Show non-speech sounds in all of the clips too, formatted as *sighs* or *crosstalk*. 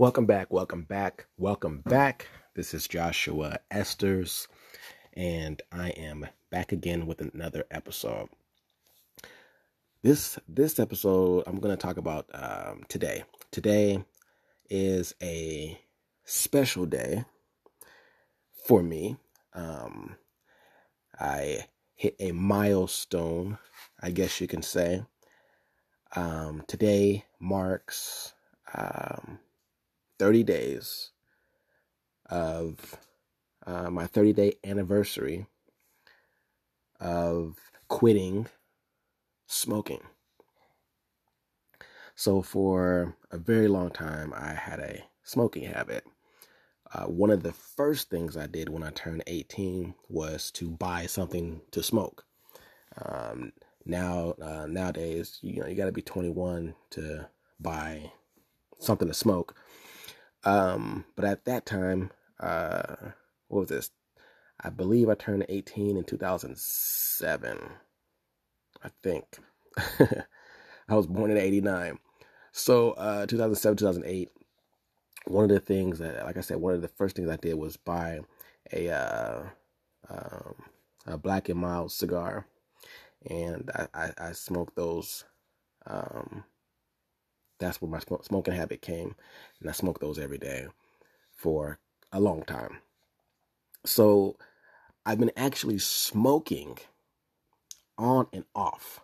Welcome back, welcome back, welcome back. This is Joshua Esters, and I am back again with another episode. This this episode, I'm going to talk about um, today. Today is a special day for me. Um, I hit a milestone, I guess you can say. Um, today marks um, 30 days of uh, my 30 day anniversary of quitting smoking. So, for a very long time, I had a smoking habit. Uh, one of the first things I did when I turned 18 was to buy something to smoke. Um, now, uh, nowadays, you know, you got to be 21 to buy something to smoke. Um, but at that time, uh, what was this? I believe I turned 18 in 2007. I think. *laughs* I was born in 89. So, uh, 2007, 2008, one of the things that, like I said, one of the first things I did was buy a, uh, um, a black and mild cigar. And I, I, I smoked those, um, that's where my smoking habit came. And I smoked those every day for a long time. So I've been actually smoking on and off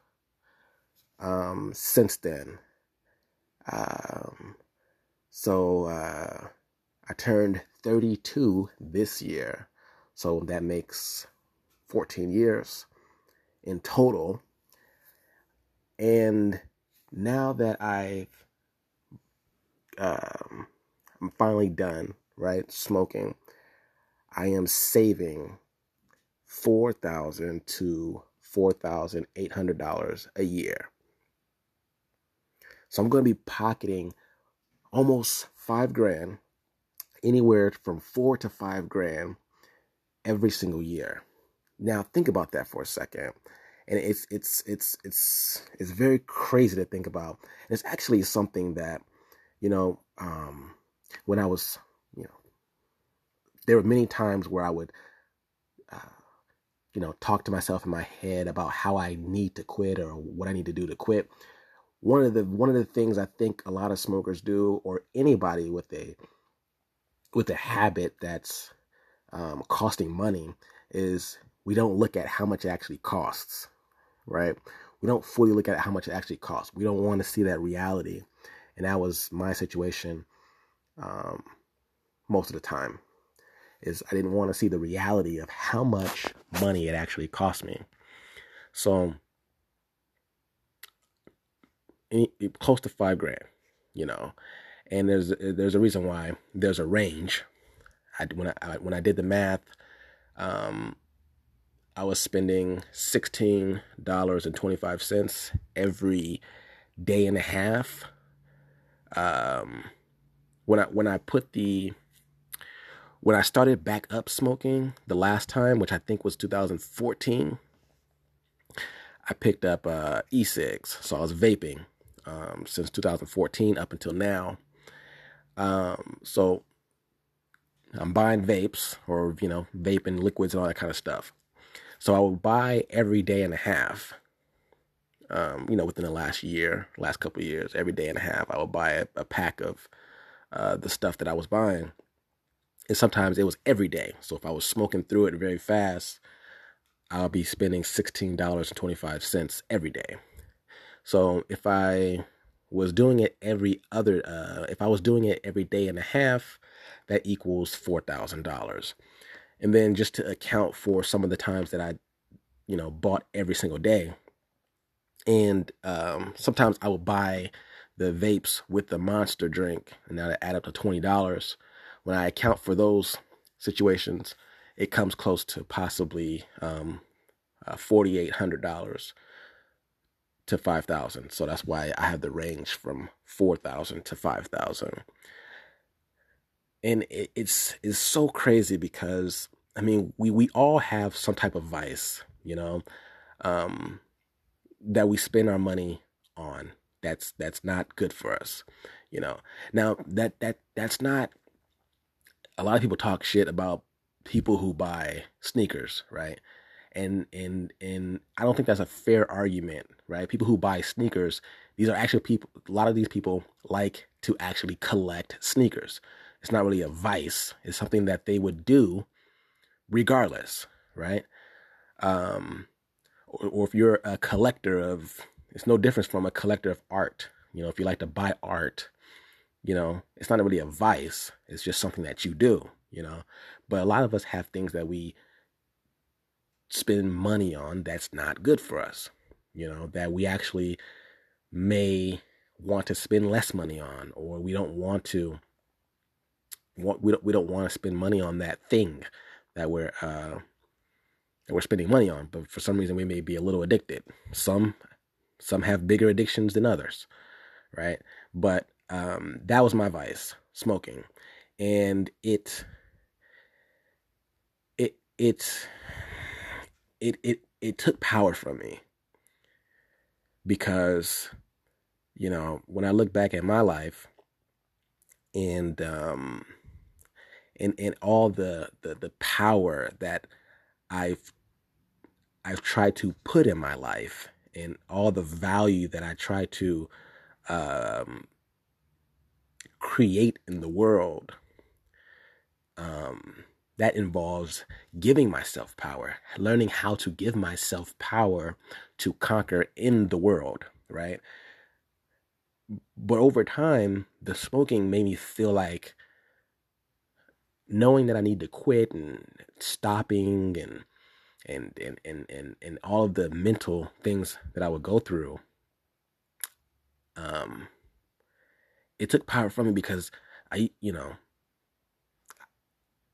um, since then. Um, so uh, I turned 32 this year. So that makes 14 years in total. And now that I've um, I'm finally done, right? Smoking. I am saving four thousand to four thousand eight hundred dollars a year. So I'm going to be pocketing almost five grand, anywhere from four to five grand every single year. Now think about that for a second. And it's it's it's it's it's very crazy to think about. And it's actually something that you know, um, when I was, you know, there were many times where I would, uh, you know, talk to myself in my head about how I need to quit or what I need to do to quit. One of the one of the things I think a lot of smokers do, or anybody with a with a habit that's um, costing money, is we don't look at how much it actually costs, right? We don't fully look at how much it actually costs. We don't want to see that reality and that was my situation um, most of the time is i didn't want to see the reality of how much money it actually cost me. So close to five grand you know? And there's there's a reason why. There's a range. I, when I when I did the math um, I was spending sixteen dollars and twenty five cents every day and a half um, when I when I put the when I started back up smoking the last time, which I think was 2014, I picked up uh, e-cigs, so I was vaping um, since 2014 up until now. Um, so I'm buying vapes or you know vaping liquids and all that kind of stuff. So I would buy every day and a half um, you know, within the last year, last couple years, every day and a half, I would buy a, a pack of uh, the stuff that I was buying. And sometimes it was every day. So if I was smoking through it very fast, I'll be spending $16.25 every day. So if I was doing it every other, uh, if I was doing it every day and a half, that equals $4,000. And then just to account for some of the times that I, you know, bought every single day, and um, sometimes I will buy the vapes with the monster drink, and that add up to twenty dollars. When I account for those situations, it comes close to possibly um, uh, forty eight hundred dollars to five thousand. So that's why I have the range from four thousand to five thousand. And it, it's it's so crazy because I mean we we all have some type of vice, you know. Um, that we spend our money on that's that's not good for us You know, now that that that's not. A lot of people talk shit about people who buy sneakers, right? And and and I don't think that's a fair argument, right? People who buy sneakers, these are actually people. A lot of these people like to actually collect sneakers. It's not really a vice. It's something that they would do regardless, right? Um, or, or if you're a collector of, it's no difference from a collector of art. You know, if you like to buy art, you know, it's not really a vice. It's just something that you do, you know. But a lot of us have things that we spend money on that's not good for us, you know, that we actually may want to spend less money on, or we don't want to we don't we don't want to spend money on that thing that we're uh, that we're spending money on, but for some reason we may be a little addicted. Some some have bigger addictions than others, right? But um, that was my vice, smoking, and it it it it it it took power from me because you know when I look back at my life and um and and all the, the the power that I've I've tried to put in my life and all the value that I try to um, create in the world. Um, that involves giving myself power, learning how to give myself power to conquer in the world, right? But over time, the smoking made me feel like knowing that I need to quit and stopping and and and and and, and all of the mental things that I would go through um it took power from me because I you know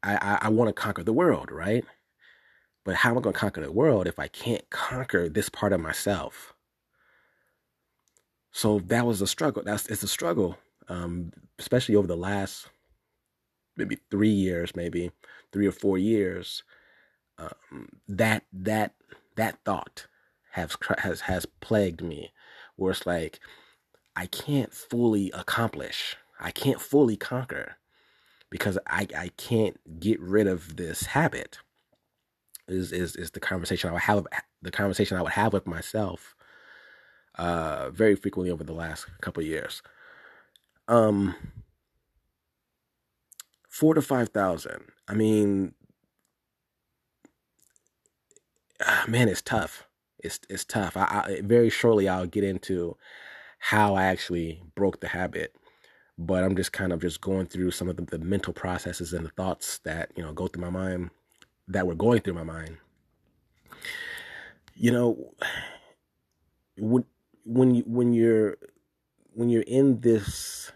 I I, I want to conquer the world, right? But how am I going to conquer the world if I can't conquer this part of myself? So that was a struggle. That's it's a struggle, um, especially over the last maybe three years, maybe three or four years, um, that that that thought has has has plagued me, where it's like I can't fully accomplish, I can't fully conquer, because I I can't get rid of this habit. Is is is the conversation I would have the conversation I would have with myself uh very frequently over the last couple years. Um four to five thousand. I mean, ah, man, it's tough. It's it's tough. I, I very shortly I'll get into how I actually broke the habit, but I'm just kind of just going through some of the, the mental processes and the thoughts that you know go through my mind that were going through my mind. You know, when when you when you're when you're in this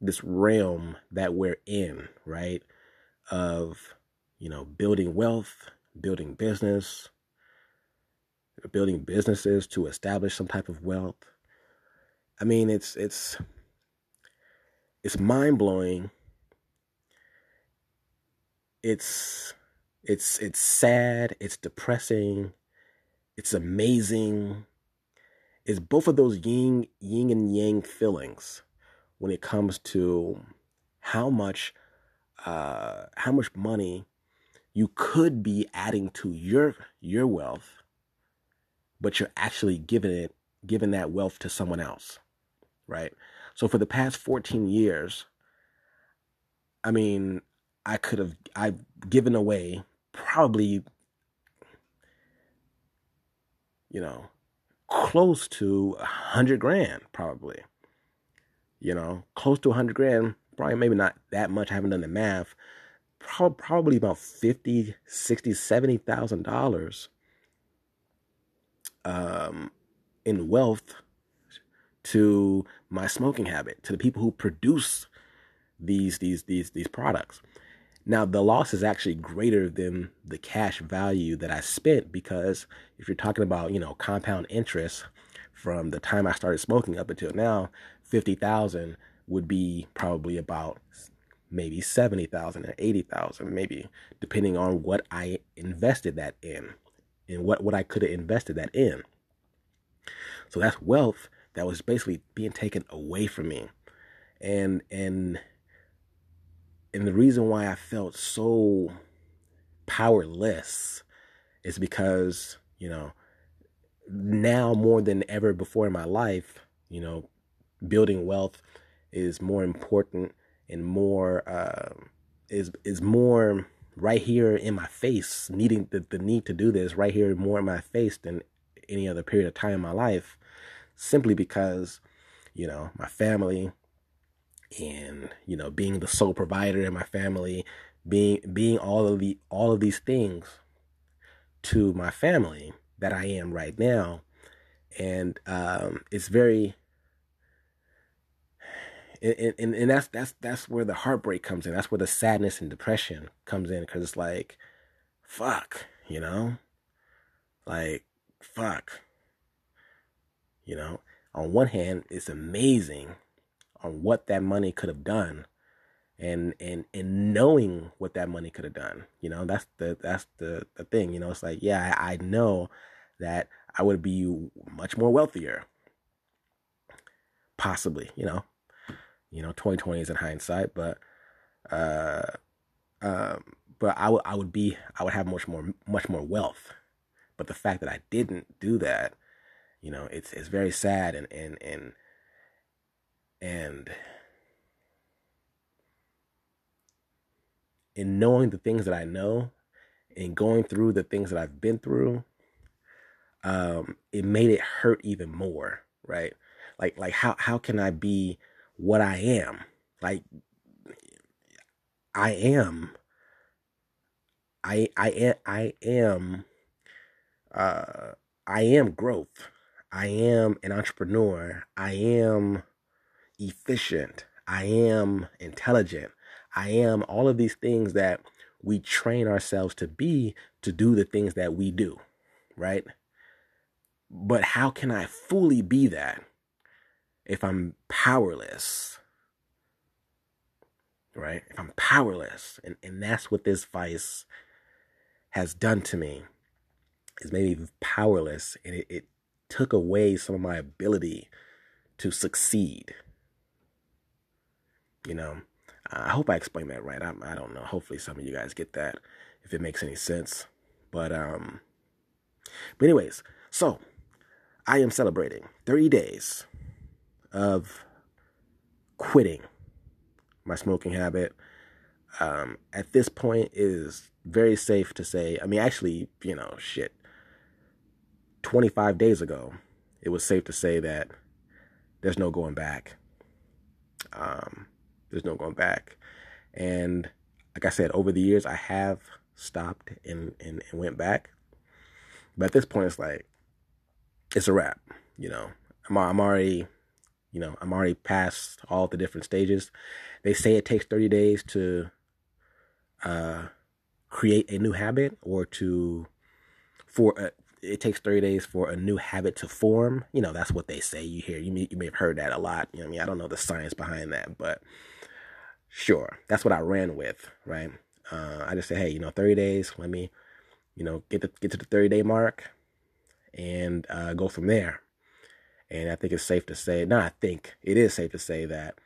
this realm that we're in, right? Of, you know, building wealth, building business, building businesses to establish some type of wealth. I mean, it's it's it's mind-blowing. It's it's it's sad, it's depressing, it's amazing. It's both of those yin yin and yang feelings when it comes to how much uh, how much money you could be adding to your your wealth, but you're actually giving it giving that wealth to someone else, right? So for the past 14 years, I mean, I could have I've given away probably you know close to a hundred grand probably you know, close to a 100 grand, probably maybe not that much. I haven't done the math. Probably about 50, 60, 70,000 dollars um, in wealth to my smoking habit, to the people who produce these these these these products. Now the loss is actually greater than the cash value that I spent because if you're talking about, you know, compound interest from the time I started smoking up until now, 50,000 would be probably about maybe 70,000 or 80,000 maybe depending on what I invested that in and what what I could have invested that in. So that's wealth that was basically being taken away from me. and and and the reason why I felt so powerless is because you know now more than ever before in my life you know building wealth is more important and more uh, is is more right here in my face needing the, the need to do this right here more in my face than any other period of time in my life simply because you know my family and you know being the sole provider in my family being being all of the all of these things to my family that I am right now. And um, it's very and, and, and that's that's that's where the heartbreak comes in. That's where the sadness and depression comes in because it's like fuck you know? Like fuck. You know? On one hand it's amazing on what that money could have done and and and knowing what that money could have done you know? That's the that's the the thing you know? It's like yeah I, I know that i would be much more wealthier possibly you know you know 2020 is in hindsight but uh um but i would i would be i would have much more much more wealth but the fact that i didn't do that you know it's it's very sad and and and and in knowing the things that I know and going through the things that I've been through, um, it made it hurt even more, right? Like like how how can I be what I am? Like I am I I am I am uh I am growth. I am an entrepreneur. I am efficient. I am intelligent. I am all of these things that we train ourselves to be to do the things that we do, right? But how can I fully be that if I'm powerless? Right? If I'm powerless. And, and that's what this vice has done to me. Is made me powerless and it, it took away some of my ability to succeed you know, I hope I explained that right. I, I don't know. Hopefully, some of you guys get that if it makes any sense. But um, but anyways, so I am celebrating 30 days of quitting my smoking habit. Um, at this point, is very safe to say. I mean, actually, you know, shit. 25 days ago, it was safe to say that there's no going back. Um, there's no going back. And like I said, over the years, I have stopped and, and, and went back. But at this point, it's like, it's a wrap. You know, I'm, I'm already, you know, I'm already past all the different stages. They say it takes 30 days to uh, create a new habit or to, for, uh, it takes 30 days for a new habit to form. You know, that's what they say. You hear, you may, you may have heard that a lot. You know I mean? I don't know the science behind that, but Sure, that's what I ran with, right? Uh, I just said, hey, you know, 30 days. Let me, you know, get to get to the 30 day mark, and uh, go from there. And I think it's safe to say, no, I think it is safe to say that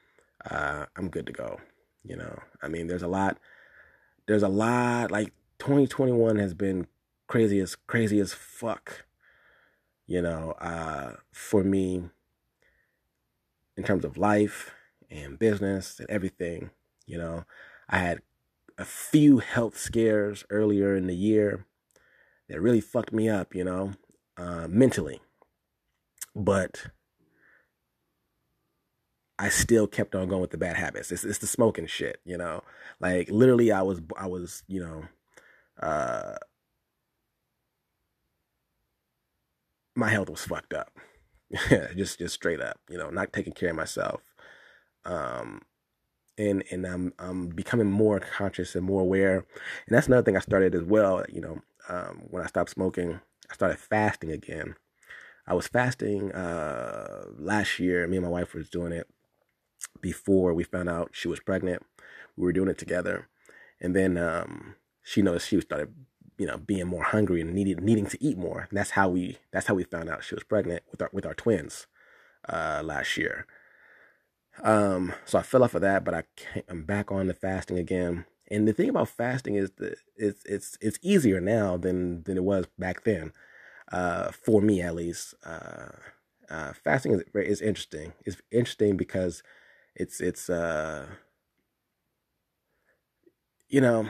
uh, I'm good to go. You know, I mean, there's a lot, there's a lot. Like 2021 has been crazy as crazy as fuck. You know, uh, for me, in terms of life and business and everything. You know, I had a few health scares earlier in the year that really fucked me up, you know, uh, mentally. But I still kept on going with the bad habits. It's, it's the smoking shit, you know. Like literally, I was I was you know, uh, my health was fucked up, *laughs* just just straight up, you know, not taking care of myself. Um, and and I'm I'm becoming more conscious and more aware. And that's another thing I started as well. You know, um, when I stopped smoking, I started fasting again. I was fasting uh, last year. Me and my wife was doing it before we found out she was pregnant. We were doing it together, and then um, she noticed she started, you know, being more hungry and needed needing to eat more. And that's how we that's how we found out she was pregnant with our with our twins uh, last year. Um, so I fell off of that, but I I'm back on the fasting again. And the thing about fasting is that it's it's it's easier now than than it was back then, uh, for me at least. Uh, uh, fasting is is interesting. It's interesting because it's it's uh, you know,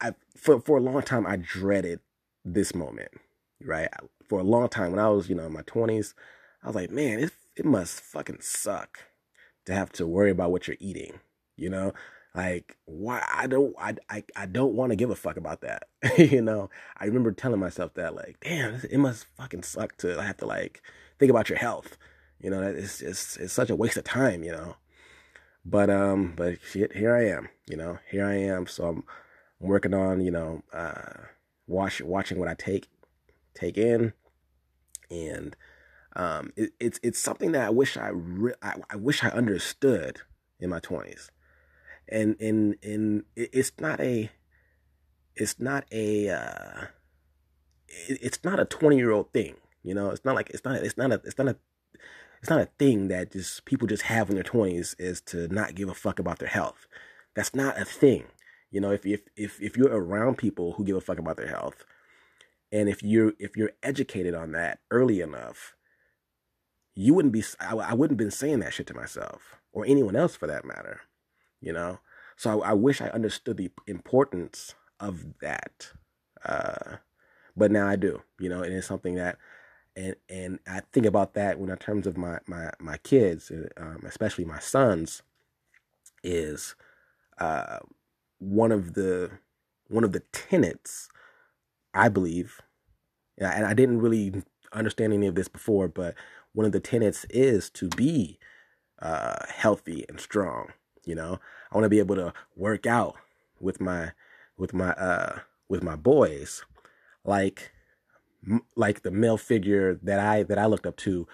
I for for a long time I dreaded this moment, right? For a long time when I was you know in my twenties, I was like, man, it it must fucking suck to have to worry about what you're eating, you know like why i don't i i, I don't want to give a fuck about that *laughs* you know? I remember telling myself that like damn it must fucking suck to have to like think about your health you know it's just it's such a waste of time you know? But um but shit here i am you know here i am so i'm, working on you know uh watch watching what i take take in and um it, it's it's something that i wish i, re- I i wish i understood in my 20s and and and it's not a it's not a uh, it's not a 20 year old thing you know? It's not like it's not it's not a it's not a it's not a thing that just people just have in their 20s is to not give a fuck about their health. That's not a thing you know? If if if, if you're around people who give a fuck about their health and if you're if you're educated on that early enough you wouldn't be I, I wouldn't have been saying that shit to myself or anyone else for that matter you know. So I, I wish I understood the importance of that, uh, but now I do, you know, and it's something that, and and I think about that when in terms of my my my kids, um, especially my sons, is uh, one of the one of the tenets, I believe, and I didn't really understand any of this before, but one of the tenets is to be uh, healthy and strong you know, I want to be able to work out with my with my uh with my boys, like like the male figure that I that I looked up to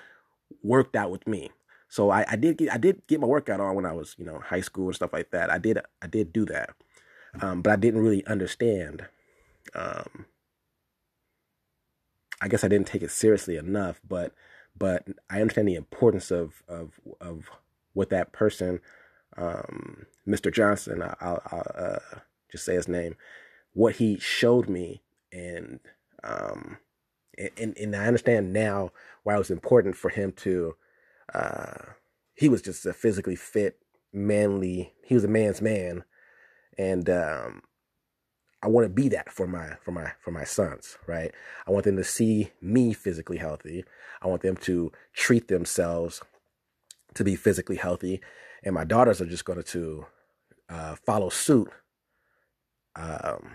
worked out with me. So I, I did get I did get my workout on when I was you know high school and stuff like that. I did I did do that, um, but I didn't really understand. Um, I guess I didn't take it seriously enough, but but I understand the importance of of of what that person um, Mr. Johnson, I, will uh, just say his name, what he showed me, and um, and and I understand now why it was important for him to. Uh, he was just a physically fit, manly. He was a man's man, and um, I want to be that for my for my for my sons, right? I want them to see me physically healthy. I want them to treat themselves to be physically healthy, and my daughters are just going to uh, follow suit. Um,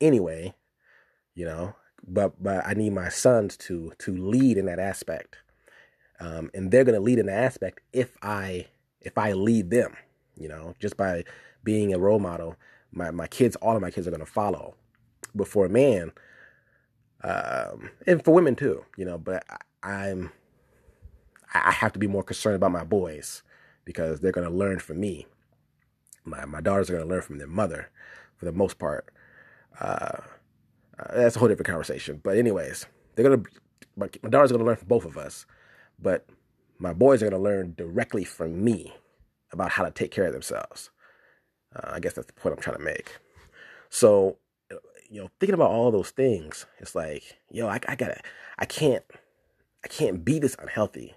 anyway, you know, but but I need my sons to to lead in that aspect, um, and they're going to lead in that aspect if I if I lead them, you know, just by being a role model. My my kids, all of my kids are going to follow. But for a man, um, and for women too, you know, but I, I'm I have to be more concerned about my boys because they're going to learn from me. My, my daughters are going to learn from their mother for the most part. Uh, uh, that's a whole different conversation. But, anyways, they're going to, my, my daughters are going to learn from both of us. But my boys are going to learn directly from me about how to take care of themselves. Uh, I guess that's the point I'm trying to make. So, you know, thinking about all those things, it's like, yo, I, I gotta, I can't, I can't be this unhealthy,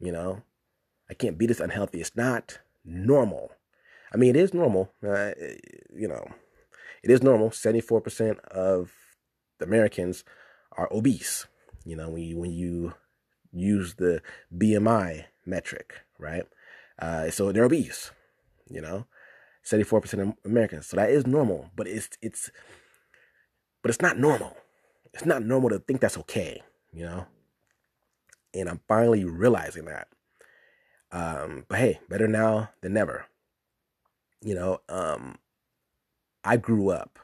you know? I can't be this unhealthy. It's not normal. I mean, it is normal. Uh, you know, it is normal. 74% of Americans are obese. You know, when you, when you use the BMI metric, right? Uh, so they're obese, you know, 74% of Americans. So that is normal, but it's, it's, but it's not normal. It's not normal to think that's okay, you know? And I'm finally realizing that. Um, but hey, better now than never. You know, um, I grew up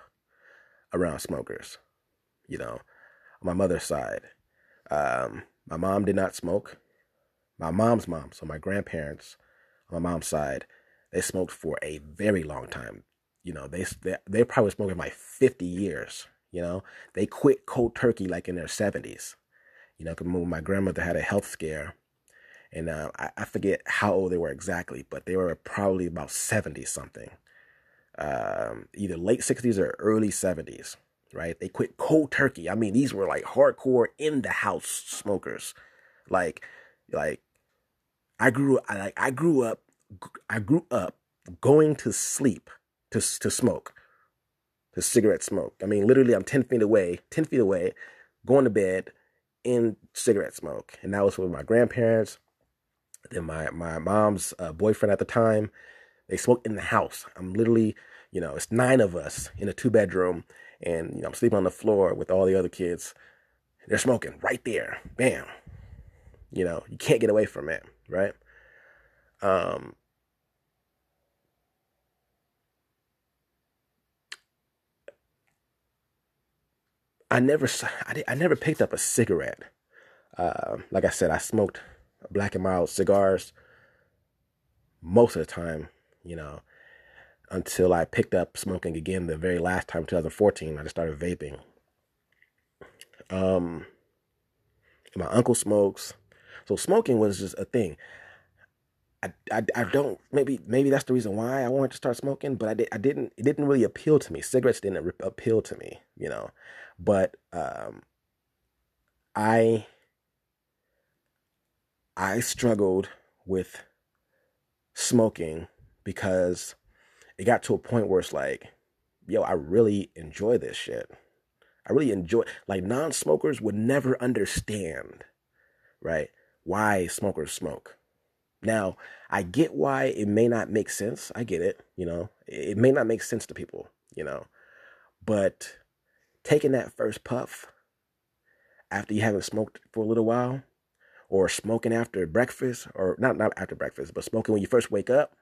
around smokers, you know, on my mother's side. Um, my mom did not smoke. My mom's mom, so my grandparents on my mom's side, they smoked for a very long time. You know, they they, they probably smoking like 50 years. You know, they quit cold turkey like in their 70s. You know, my grandmother had a health scare and uh, I, I, forget how old they were exactly, but they were probably about seventy something, um, either late sixties or early seventies. Right? They quit cold turkey. I mean, these were like hardcore in the house smokers. Like, like I grew I like I grew up I grew up going to sleep to to smoke, to cigarette smoke. I mean, literally, I'm ten feet away, ten feet away, going to bed in cigarette smoke, and that was with my grandparents. Then my my mom's uh, boyfriend at the time, they smoked in the house. I'm literally, you know, it's nine of us in a two bedroom, and you know, I'm sleeping on the floor with all the other kids. They're smoking right there, bam. You know, you can't get away from it, right? Um, I never, I, I never picked up a cigarette. Uh, like I said, I smoked black and mild cigars most of the time, you know, until I picked up smoking again the very last time, 2014. I just started vaping. Um, my uncle smokes, so smoking was just a thing. I, I, I don't maybe maybe that's the reason why I wanted to start smoking, but I did I didn't it didn't really appeal to me. Cigarettes didn't appeal to me, you know. But um, I I struggled with smoking because it got to a point where it's like, yo, I really enjoy this shit. I really enjoy like non-smokers would never understand, right? Why smokers smoke. Now, I get why it may not make sense. I get it, you know. It may not make sense to people, you know. But taking that first puff after you haven't smoked for a little while, or smoking after breakfast, or not not after breakfast, but smoking when you first wake up,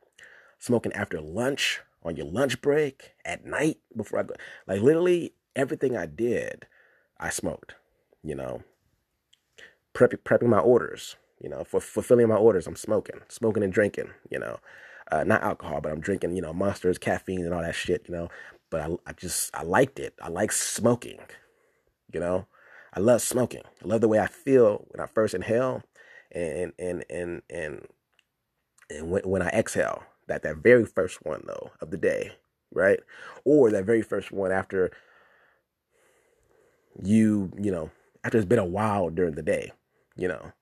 smoking after lunch on your lunch break at night before I go, like literally everything I did, I smoked. You know, prepping prepping my orders. You know, for fulfilling my orders, I'm smoking, smoking and drinking. You know, uh, not alcohol, but I'm drinking. You know, monsters, caffeine, and all that shit. You know, but I, I just I liked it. I like smoking. You know, I love smoking. I love the way I feel when I first inhale, and and and and and when, when I exhale. That that very first one though of the day, right? Or that very first one after you you know after it's been a while during the day, you know,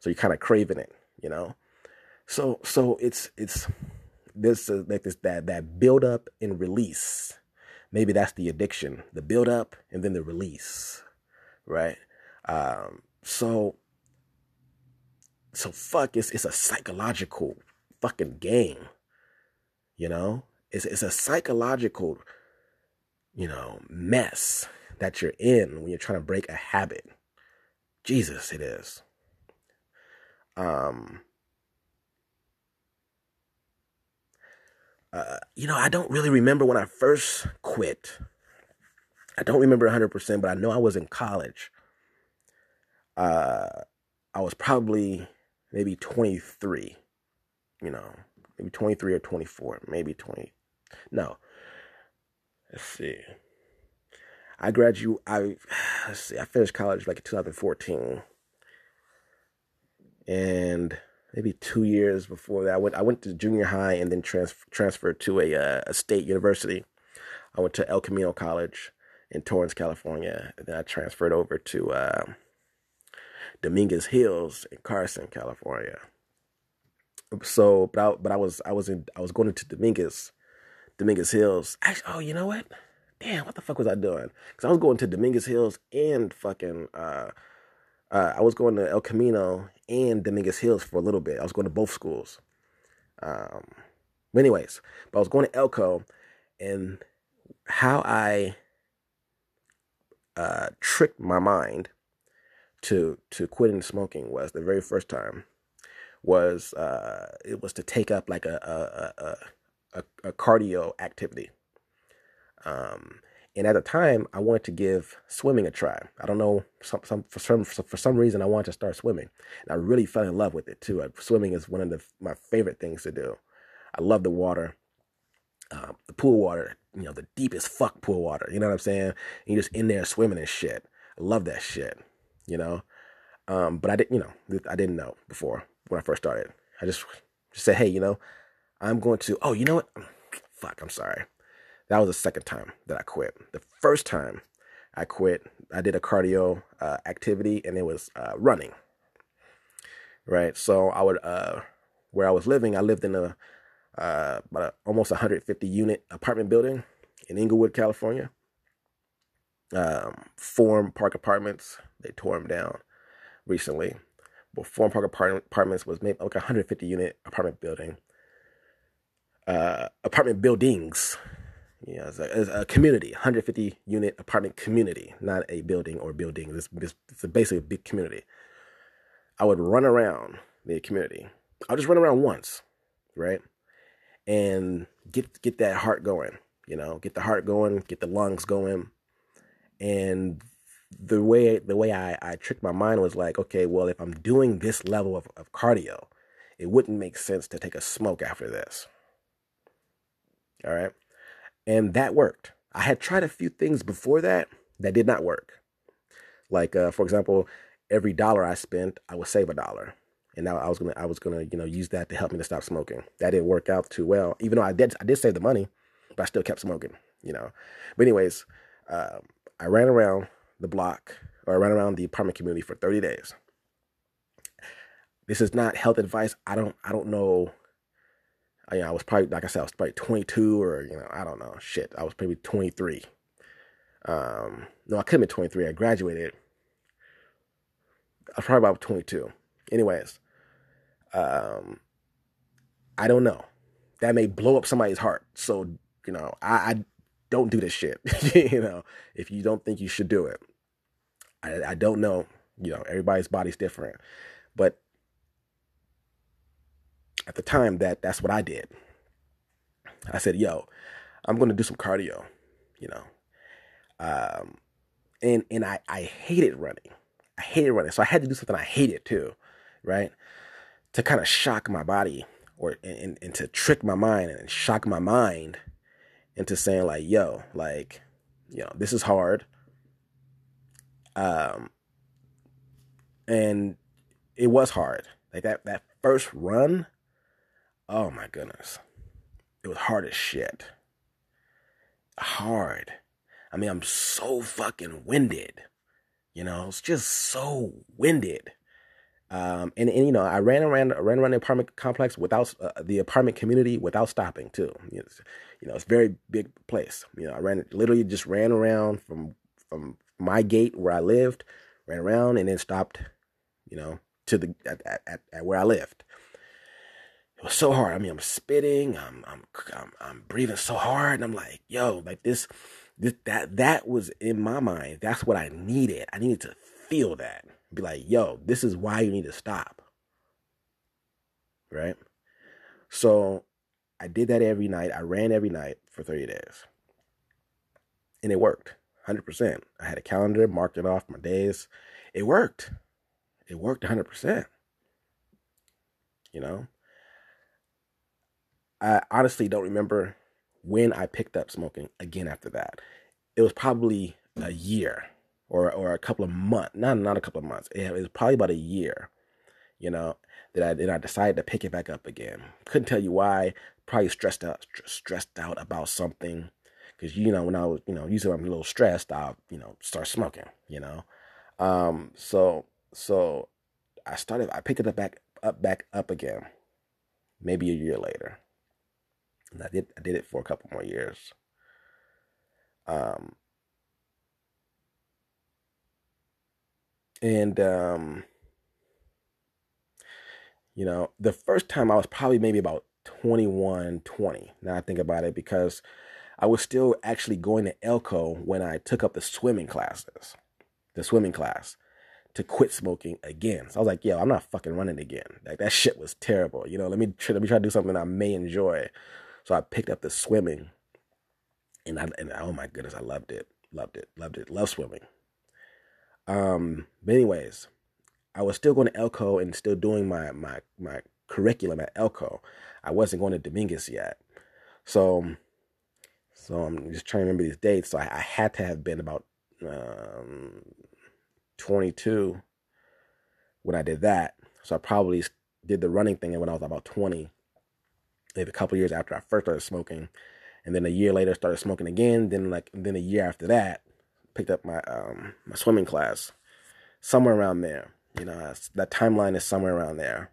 so you're kind of craving it, you know. So so it's it's this uh, like this that that build up and release maybe that's the addiction, the build up and then the release, right? Um, so, so fuck, it's, it's a psychological fucking game, you know? It's, it's a psychological, you know, mess that you're in when you're trying to break a habit. Jesus, it is. Um, Uh, you know, I don't really remember when I first quit. I don't remember 100%, but I know I was in college. Uh, I was probably maybe 23, you know, maybe 23 or 24, maybe 20. No. Let's see. I graduated, I, let's see, I finished college like in 2014. And maybe two years before that. I went I went to junior high and then trans- transferred to a, uh, a state university. I went to El Camino College in Torrance, California. And then I transferred over to uh, Dominguez Hills in Carson, California. So, but I, but I was I was in I was going to Dominguez Dominguez Hills. Actually, oh, you know what? Damn, what the fuck was I doing? Because I was going to Dominguez Hills and fucking uh, uh, I was going to El Camino and Dominguez Hills for a little bit. I was going to both schools. Um, anyways, but I was going to Elko, and how I uh, tricked my mind to to quitting smoking was the very first time was uh, it was to take up like a a, a, a, a cardio activity. Um, and at the time, I wanted to give swimming a try. I don't know, some, some, for some for some reason, I wanted to start swimming, and I really fell in love with it too. Swimming is one of the, my favorite things to do. I love the water, um, the pool water. You know, the deepest fuck pool water. You know what I'm saying? And you're just in there swimming and shit. I love that shit. You know, um, but I didn't. You know, I didn't know before. when I first started. I just just said, hey, you know, I'm going to. Oh, you know what? *sniffs* Fuck, I'm sorry. That was the second time that I quit. The first time I quit, I did a cardio uh, activity, and it was uh, running. Right, so I would uh, where I was living. I lived in a uh, about a, almost 150 unit apartment building in Inglewood, California. Um, Forum Park Apartments. They tore them down recently. But Forum Park Apartments was maybe like a 150 unit apartment building. Uh, apartment buildings. Yeah, it's a, it's a, community, 150 unit apartment community, not a building or building. It's, it's, it's basically a big community. I would run around the community. I'll just run around once, right? And get get that heart going, you know, get the heart going, get the lungs going. And the way the way I, I tricked my mind was like, okay, well, if I'm doing this level of, of cardio, it wouldn't make sense to take a smoke after this. All right. And that worked. I had tried a few things before that that did not work. Like, uh, for example, every dollar I spent, I would save a dollar. And now I was gonna, I was gonna, you know, use that to help me to stop smoking. That didn't work out too well, even though I did, I did save the money, but I still kept smoking, you know. But anyways, uh, I ran around the block or I ran around the apartment community for 30 days. This is not health advice. I don't, I don't know I, you know, I was probably, like I said, I was probably 22 or, you know, I don't know, shit. I was probably 23. Um, no, I couldn't be 23. I graduated. I was probably about 22. Anyways, um, I don't know. That may blow up somebody's heart. So, you know, I, I don't do this shit. *laughs* you know, if you don't think you should do it, I, I don't know. You know, everybody's body's different. But at the time that that's what I did. I said, "Yo, I'm going to do some cardio," you know. Um, and and I I hated running. I hated running, so I had to do something I hated too, right? To kind of shock my body or and, and to trick my mind and shock my mind into saying like, "Yo, like, you know, this is hard." Um, and it was hard. Like that that first run Oh my goodness. It was hard as shit. Hard. I mean, I'm so fucking winded. You know, it's just so winded. Um, and, and you know, I ran around, ran around the apartment complex without uh, the apartment community without stopping too. You know, you know, it's a very big place. You know, I ran literally just ran around from from my gate where I lived, ran around and then stopped. You know, to the at, at, at where I lived it was so hard. I mean, I'm spitting, I'm, I'm, I'm, I'm breathing so hard, and I'm like, yo, like this, this, that, that was in my mind. That's what I needed. I needed to feel that. Be like, yo, this is why you need to stop. Right? So I did that every night. I ran every night for 30 days. And it worked 100%. I had a calendar, marked it off my days. It worked. It worked 100%. You know? I honestly don't remember when I picked up smoking again after that. It was probably a year or or a couple of months. Not not a couple of months. It was probably about a year, you know, that I then I decided to pick it back up again. Couldn't tell you why. Probably stressed out stressed out about something. Cause you know, when I was, you know, usually I'm a little stressed, I'll, you know, start smoking, you know. Um, so so I started I picked it up back up back up again, maybe a year later. And I did I did it for a couple more years. Um and um you know, the first time I was probably maybe about 21, 20. Now I think about it because I was still actually going to Elko when I took up the swimming classes, the swimming class to quit smoking again. So I was like, yo, I'm not fucking running again. Like that shit was terrible. You know, let me try, let me try to do something I may enjoy. So I picked up the swimming, and I and oh my goodness, I loved it, loved it, loved it, love swimming. Um, but anyways, I was still going to Elko and still doing my my my curriculum at Elko. I wasn't going to Dominguez yet, so so I'm just trying to remember these dates. So I, I had to have been about um, 22 when I did that. So I probably did the running thing when I was about 20, maybe a couple years after I first started smoking, and then a year later started smoking again. Then like then a year after that, picked up my um my swimming class, somewhere around there. You know, that timeline is somewhere around there.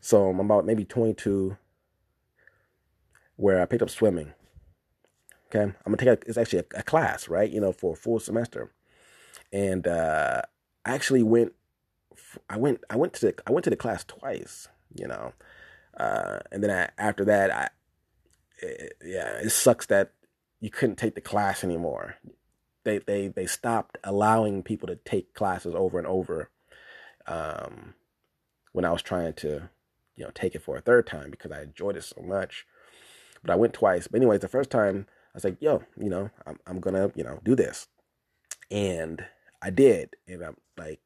So I'm about maybe 22, where I picked up swimming. Okay, I'm gonna take a, it's actually a, a class, right? You know, for a full semester, and uh, I actually went. I went. I went to the. I went to the class twice. You know, uh, and then I, after that, I. It, yeah, it sucks that you couldn't take the class anymore. They they they stopped allowing people to take classes over and over. Um, when I was trying to, you know, take it for a third time because I enjoyed it so much. But I went twice. But anyways, the first time I was like, yo, you know, I'm, I'm gonna, you know, do this. And I did. And I'm like,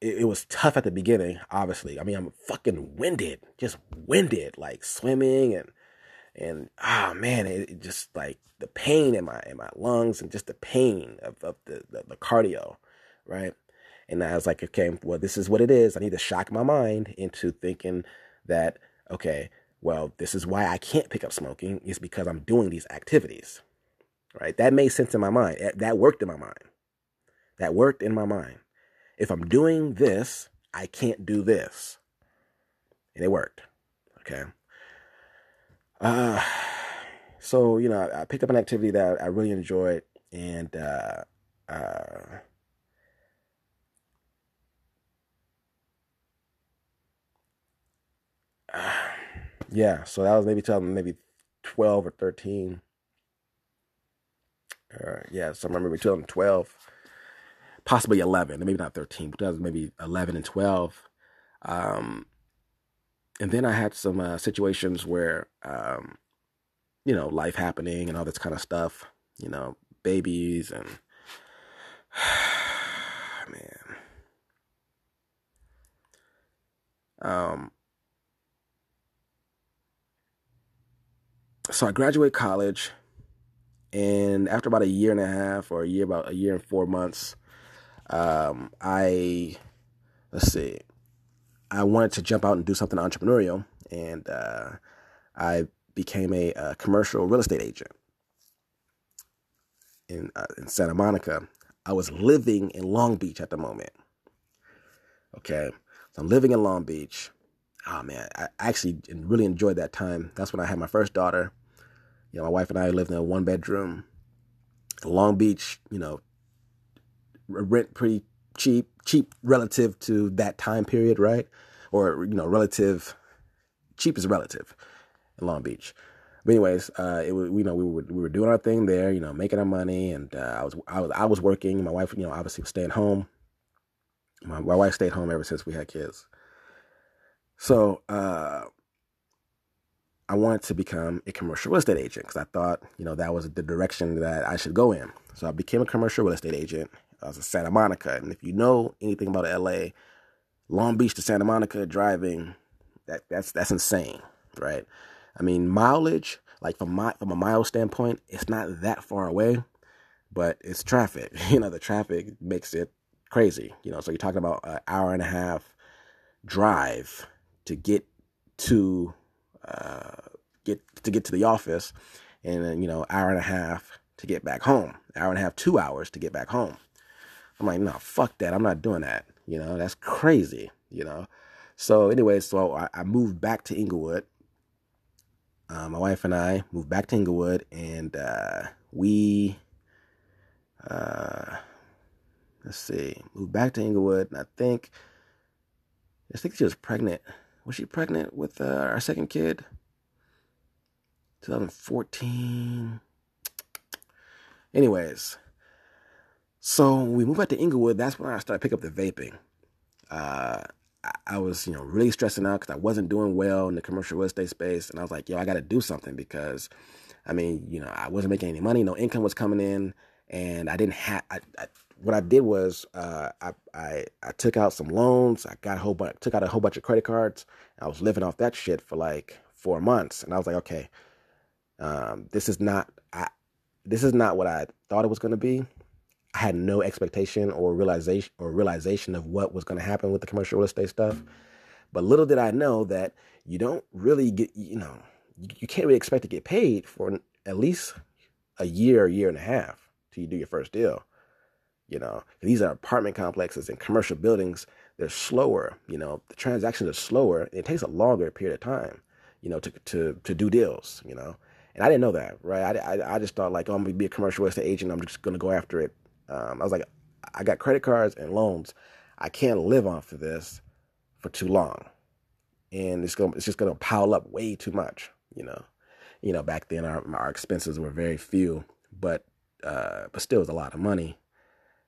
it, it, was tough at the beginning, obviously. I mean, I'm fucking winded, just winded, like swimming and, and ah, oh, man, it, it, just like the pain in my, in my lungs and just the pain of, of the, the, the cardio, right? And I was like, okay, well, this is what it is. I need to shock my mind into thinking that, okay, well, this is why I can't pick up smoking is because I'm doing these activities. Right? That made sense in my mind. That worked in my mind. That worked in my mind. If I'm doing this, I can't do this. And it worked. Okay. Uh *sighs* so, you know, I picked up an activity that I really enjoyed and uh uh *sighs* yeah, so that was maybe telling maybe 12 or 13. Uh, yeah, so I remember maybe 2012, possibly 11, maybe not 13, but that was maybe 11 and 12. Um, and then I had some uh, situations where, um, you know, life happening and all this kind of stuff, you know, babies and, *sighs* man. Um, so I graduate college, and after about a year and a half, or a year about a year and four months, um, I let's see, I wanted to jump out and do something entrepreneurial, and uh, I became a, a, commercial real estate agent in uh, in Santa Monica. I was living in Long Beach at the moment. Okay, so I'm living in Long Beach. Oh man, I actually really enjoyed that time. That's when I had my first daughter. You know, my wife and I lived in a one bedroom, Long Beach. You know, rent pretty cheap, cheap relative to that time period, right? Or you know, relative cheap is relative in Long Beach. But anyways, uh, it was you know we were we were doing our thing there, you know, making our money, and uh, I was I was I was working. My wife, you know, obviously was staying home. My, my wife stayed home ever since we had kids. So uh, I wanted to become a commercial real estate agent because I thought, you know, that was the direction that I should go in. So I became a commercial real estate agent. I was in Santa Monica. And if you know anything about LA, Long Beach to Santa Monica driving, that that's that's insane, right? I mean, mileage, like from my from a mile standpoint, it's not that far away, but it's traffic. *laughs* You know, the traffic makes it crazy. You know, so you're talking about an hour and a half drive to get to uh, get to get to the office, and then you know hour and a half to get back home, hour and a half, two hours to get back home. I'm like, no, fuck that. I'm not doing that. You know, that's crazy. You know. So anyway, so I, I moved back to Inglewood. Uh, my wife and I moved back to Inglewood, and uh, we, uh, let's see, moved back to Inglewood, and I think, I think she was pregnant was she pregnant with uh, our second kid? 2014. Anyways, so we moved back to Inglewood. That's when I started picking up the vaping. Uh, I, I was, you know, really stressing out because I wasn't doing well in the commercial real estate space, and I was like, yo, I got to do something because, I mean, you know, I wasn't making any money, no income was coming in, and I didn't have. I, I what I did was uh, I, I I took out some loans. I got a whole bunch, took out a whole bunch of credit cards. I was living off that shit for like four months, and I was like, okay, um, this is not I, this is not what I thought it was gonna be. I had no expectation or realization or realization of what was going to happen with the commercial real estate stuff. But little did I know that you don't really get, you know, you can't really expect to get paid for at least a year, a year and a half till you do your first deal. You know, these are apartment complexes and commercial buildings. They're slower. You know, the transactions are slower. It takes a longer period of time. You know, to to to do deals. You know, and I didn't know that, right? I, I, I just thought like, oh, I'm gonna be a commercial real estate agent. I'm just gonna go after it. Um, I was like, I got credit cards and loans. I can't live off of this for too long, and it's going it's just gonna pile up way too much. You know, you know, back then our our expenses were very few, but uh, but still, was a lot of money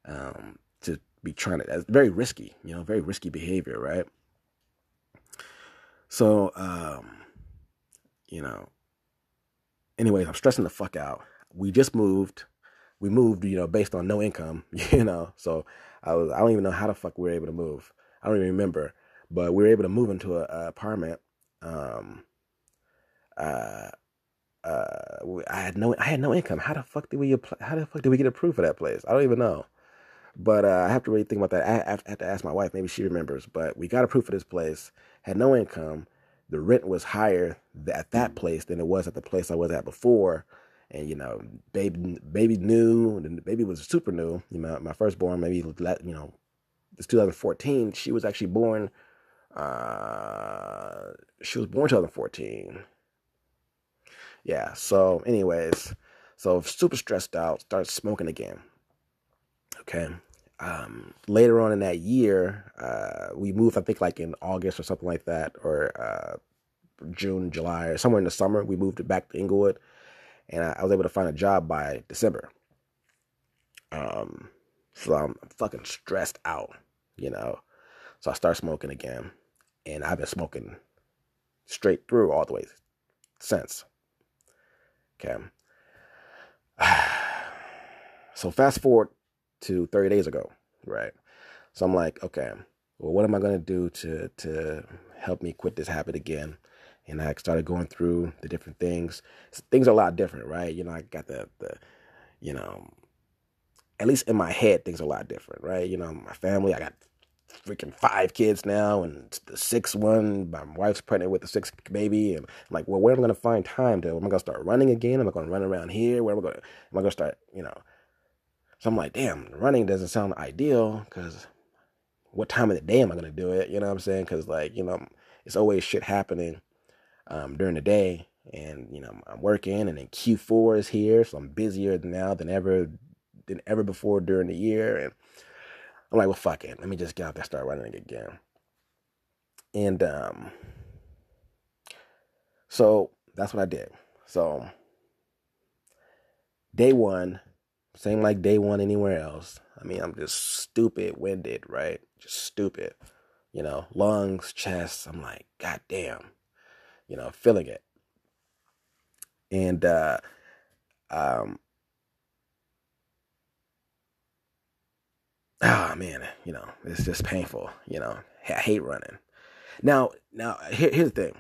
um, to be trying to. That's very risky. You know, very risky behavior, right? So, um, you know, anyways, I'm stressing the fuck out. We just moved. We moved, you know, based on no income, *laughs* you know. So I was I don't even know how the fuck we were able to move. I don't even remember, but we were able to move into a, a apartment. Um, uh, uh, I had no I had no income. How the fuck did we apply? How the fuck did we get approved for that place? I don't even know. But uh, I have to really think about that. I have to ask my wife. Maybe she remembers. But we got approved for this place. Had no income the rent was higher at that place than it was at the place I was at before. And you know, baby, baby new, and baby was super new. You know, my firstborn, maybe you know, it's 2014. She was actually born. Uh, she was born 2014. Yeah. So, anyways, so super stressed out. Started smoking again. Okay. Um, later on in that year, uh, we moved, I think like in August or something like that, or uh, June, July, or somewhere in the summer. We moved back to Inglewood, and I, I was able to find a job by December. Um, so I'm fucking stressed out, you know. So I start smoking again, and I've been smoking straight through all the way since. Okay. *sighs* So fast forward to 30 days ago, right? So I'm like, okay, well, what am I to do to to help me quit this habit again? And I started going through the different things. Things are a lot different, right? You know, I got the the, you know, at least in my head, things are a lot different, right? You know, my family, I got freaking five kids now, and the sixth one, my wife's pregnant with the sixth baby, and I'm like, well, where am I going to find time to? Am I going to start running again? Am I going to run around here? Where am I? To, am I going to start? You know, so I'm like, damn, running doesn't sound ideal because what time of the day am I to do it? You know what I'm saying? Because, like, you know, it's always shit happening um, during the day. And, you know, I'm working and then Q4 is here. So I'm busier now than ever, than ever before during the year. And I'm like, well, fuck it. Let me just get out there start running again. And um, so that's what I did. So day one, same like day one anywhere else. I mean, I'm just stupid winded, right? Just stupid. You know, lungs, chest. I'm like, God damn. You know, feeling it. And uh um oh man, you know, it's just painful, you know. I hate running. Now, now here, here's the thing.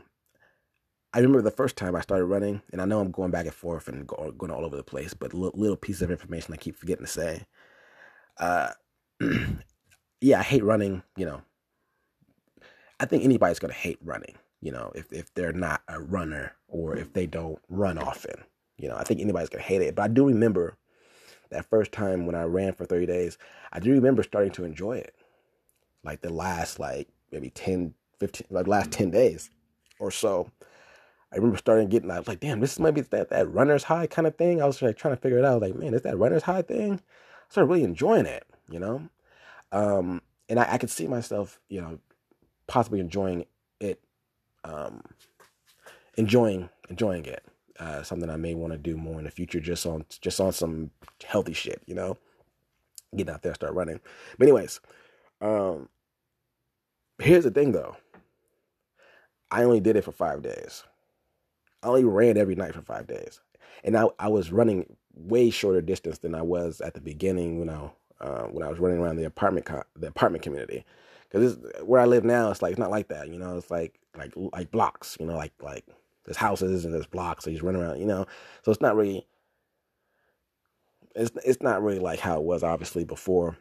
I remember the first time I started running, and I know I'm going back and forth and go, going all over the place, but little, little pieces of information I keep forgetting to say. Uh, *clears throat* yeah, I hate running. You know, I think anybody's gonna hate running. You know, if if they're not a runner or if they don't run often. You know, I think anybody's gonna hate it. But I do remember that first time when I ran for 30 days. I do remember starting to enjoy it, like the last like maybe 10, 15, like last 10 days or so. I remember starting getting, I was like, damn, this might be that, that runner's high kind of thing. I was like trying to figure it out. like, man, is that runner's high thing? I started really enjoying it, you know? Um, and I, I could see myself, you know, possibly enjoying it, um, enjoying, enjoying it. Uh, something I may want to do more in the future, just on, just on some healthy shit, you know, getting out there, start running. But anyways, um, here's the thing though. I only did it for five days. I only ran every night for five days, and I I was running way shorter distance than I was at the beginning when I uh, when I was running around the apartment co- the apartment community. Because where I live now, it's like it's not like that. You know, it's like like like blocks. You know, like like there's houses and there's blocks. So you just run around. You know, so it's not really it's it's not really like how it was obviously before,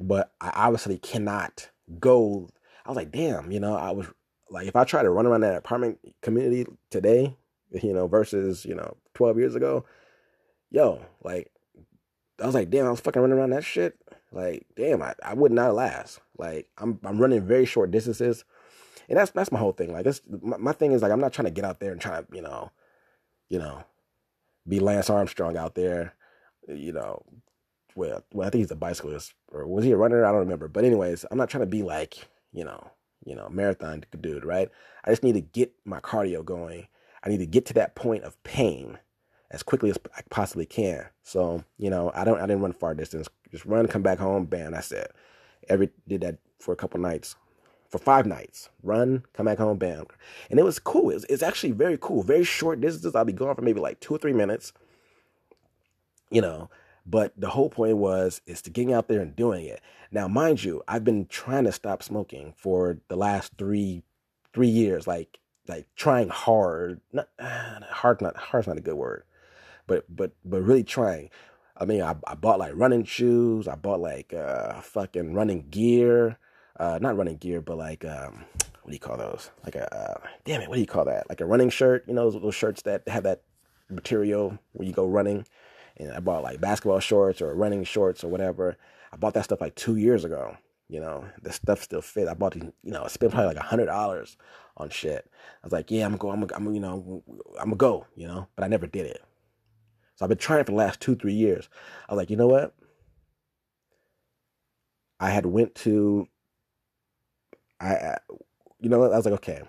but I obviously cannot go. I was like, damn, you know, I was like, if I try to run around that apartment community today, you know, versus you know, twelve years ago, yo, like, I was like, damn, I was fucking running around that shit. Like, damn, I, I would not last. Like, I'm I'm running very short distances, and that's that's my whole thing. Like, this my, my thing is like, I'm not trying to get out there and try to, you know, you know, be Lance Armstrong out there, you know. Well, well, I think he's a bicyclist, or was he a runner? I don't remember. But anyways, I'm not trying to be like, you know, you know, marathon dude, right? I just need to get my cardio going. I need to get to that point of pain as quickly as I possibly can. So, you know, I don't I didn't run far distance. Just run, come back home, bam, that's it. Every did that for a couple nights. For five nights. Run, come back home, bam. And it was cool. It's, it's actually very cool. Very short distances. I'll be gone for maybe like two or three minutes. You know, but the whole point was is to getting out there and doing it. Now, mind you, I've been trying to stop smoking for the last three three years, like like trying hard. Not *sighs* hard, not hard's not a good word, but but but really trying. I mean, I, I bought like running shoes. I bought like uh fucking running gear. Uh, not running gear, but like um, *tsk* what do you call those? Like a uh, damn it, what do you call that? Like a running shirt. You know those, those shirts that have that material where you go running. And I bought like basketball shorts or running shorts or whatever. I bought that stuff like two years ago. You know, the stuff still fit. I bought these, you know, I spent probably like a hundred dollars on shit. I was like, yeah, I'm gonna go, I'm gonna, you know, I'm gonna go, you know, but I never did it. So I've been trying for the last two, three years. I was like, you know what? I had went to, I, you know, I was like, okay,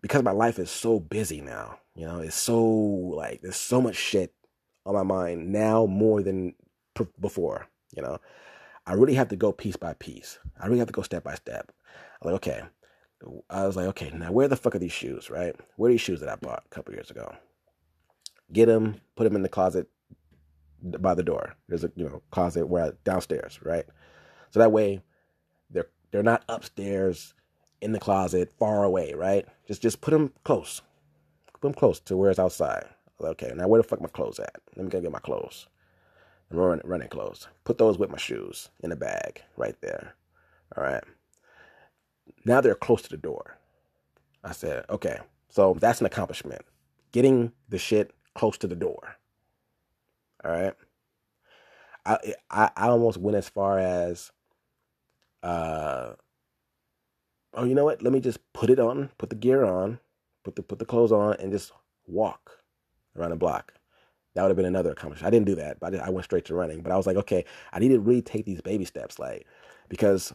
because my life is so busy now. You know, it's so like there's so much shit on my mind now more than before. You know, I really have to go piece by piece. I really have to go step by step. I'm like, okay. I was like, okay, now where the fuck are these shoes, right? Where are these shoes that I bought a couple years ago? Get them, put them in the closet by the door. There's a you know closet where downstairs, right? So that way, they're they're not upstairs in the closet, far away, right? Just just put them close, put them close to where it's outside. Okay, now where the fuck my clothes at? Let me go get my clothes running, running clothes. Put those with my shoes in a bag right there. All right. Now they're close to the door. I said, okay, so that's an accomplishment. Getting the shit close to the door. All right. I I, I almost went as far as, uh, oh, you know what? Let me just put it on, put the gear on, put the put the clothes on, and just walk around the block that would have been another accomplishment. I didn't do that, but I, went straight to running. But I was like, okay, I need to really take these baby steps, like because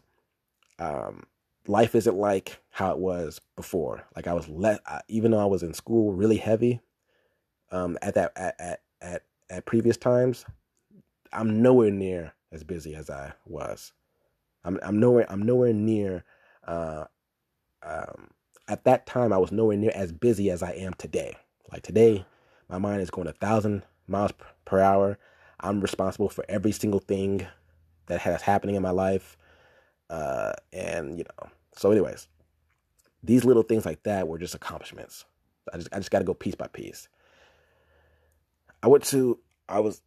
um, life isn't like how it was before. Like I was let, even though I was in school really heavy um, at that at, at at at previous times, I'm nowhere near as busy as I was. I'm I'm nowhere I'm nowhere near. Uh, um, at that time, I was nowhere near as busy as I am today. Like today, my mind is going a thousand miles per hour. I'm responsible for every single thing that has happening in my life. Uh, and you know, so anyways, these little things like that were just accomplishments. I just I just got to go piece by piece. I went to I was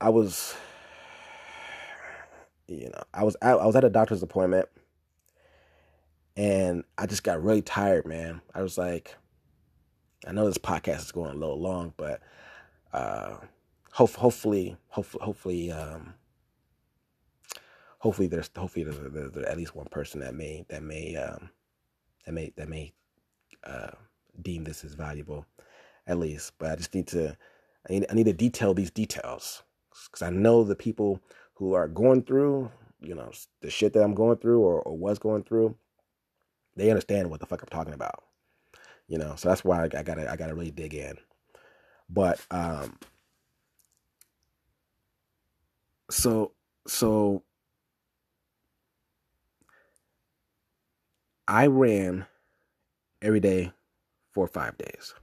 I was you know I was I was at a doctor's appointment and I just got really tired, man. I was like, I know this podcast is going a little long, but uh, hope, hopefully, hopefully, hopefully, um, hopefully, there's hopefully there's, there's, there's, at least one person that may that may um, that may that may uh, deem this as valuable, at least. But I just need to I need, I need to detail these details because I know the people who are going through you know the shit that I'm going through or, or was going through, they understand what the fuck I'm talking about you know? So that's why I, I gotta i gotta really dig in. But um so so i ran every day for five days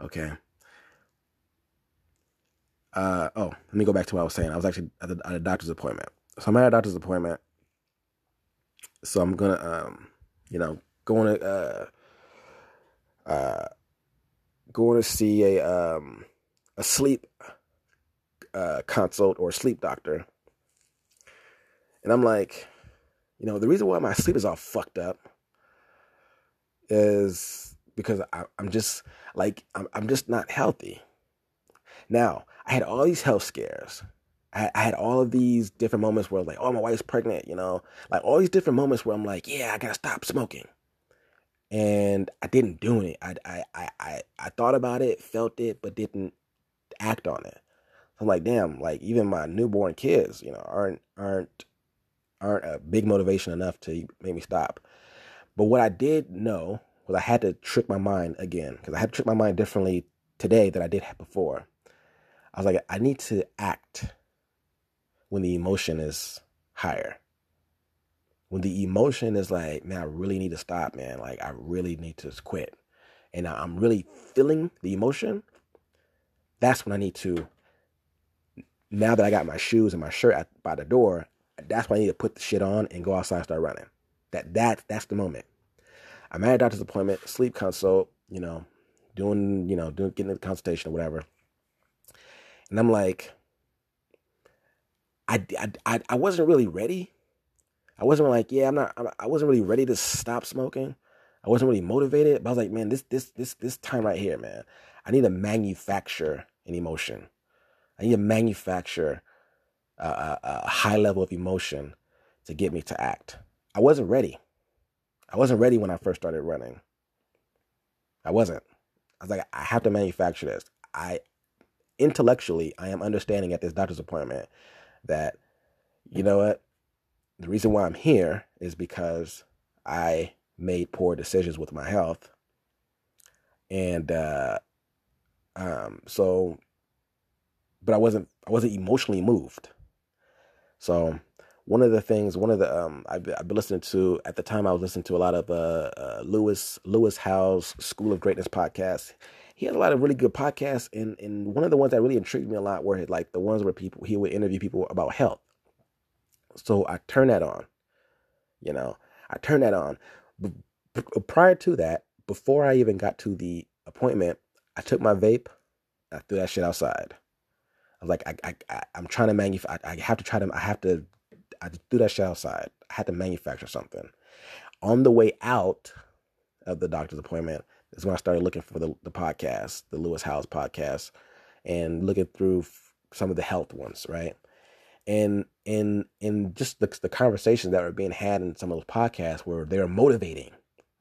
okay uh oh let me go back to what i was saying. I was actually at, the, at a doctor's appointment. So i'm at a doctor's appointment. So i'm gonna um you know going to uh uh, going to see a um, a sleep uh, consult or sleep doctor, and I'm like, you know, the reason why my sleep is all fucked up is because I, am just like I'm, I'm just not healthy. Now I had all these health scares. I, I had all of these different moments where like, oh, my wife's pregnant, you know, like all these different moments where I'm like, yeah, I gotta stop smoking, and I didn't do it. I I I I, I thought about it, felt it, but didn't act on it. I'm like, damn, like even my newborn kids, you know, aren't aren't aren't a big motivation enough to make me stop. But what I did know was I had to trick my mind again because I had to trick my mind differently today than I did before. I was like, I need to act when the emotion is higher. When the emotion is like, man, I really need to stop, man. Like, I really need to quit. And I'm really feeling the emotion. That's when I need to, now that I got my shoes and my shirt at, by the door, that's when I need to put the shit on and go outside and start running. That that that's the moment. I'm at a doctor's appointment, sleep consult, you know, doing, you know, doing getting the consultation or whatever. And I'm like, I, I, I wasn't really ready. I wasn't like, yeah, I'm not, I wasn't really ready to stop smoking. I wasn't really motivated, but I was like, man, this, this, this, this time right here, man, I need to manufacture an emotion. I need to manufacture a, a, a high level of emotion to get me to act. I wasn't ready. I wasn't ready when I first started running. I wasn't. I was like, I have to manufacture this. I intellectually, I am understanding at this doctor's appointment that, you know what, the reason why I'm here is because I made poor decisions with my health. And uh, um, so, but I wasn't, I wasn't emotionally moved. So one of the things, one of the um, I've, I've been listening to at the time, I was listening to a lot of uh, uh, Lewis Lewis Howes School of Greatness podcast. He had a lot of really good podcasts, and and one of the ones that really intrigued me a lot were like the ones where people he would interview people about health. So I turned that on, you know, I turned that on. B- b- uh, prior to that, before I even got to the appointment, I took my vape, I threw that shit outside. I was like, I, I, I am trying to manufacture. I have to try to. I have to I threw that shit outside. I had to manufacture something. On the way out of the doctor's appointment is when I started looking for the, the podcast, the Lewis Howes podcast, and looking through some of the health ones, right? And and and just the, the conversations that were being had in some of those podcasts were they were motivating.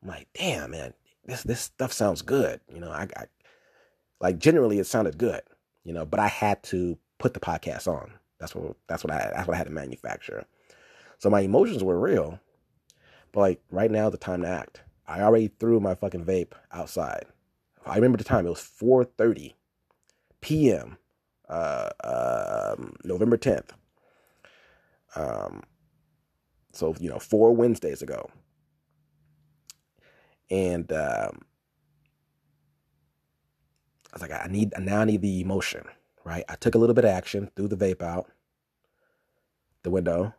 I'm like, damn, man, this this stuff sounds good. You know, I, I like generally it sounded good, you know, but I had to put the podcast on. That's what that's what I that's what I had to manufacture. So my emotions were real. But like right now the time to act. I already threw my fucking vape outside. I remember the time. It was 4:30 p.m. Uh, um, November 10th. Um, so you know, four Wednesdays ago. And um, I was like, I need now. I need the emotion right? I took a little bit of action, threw the vape out the window.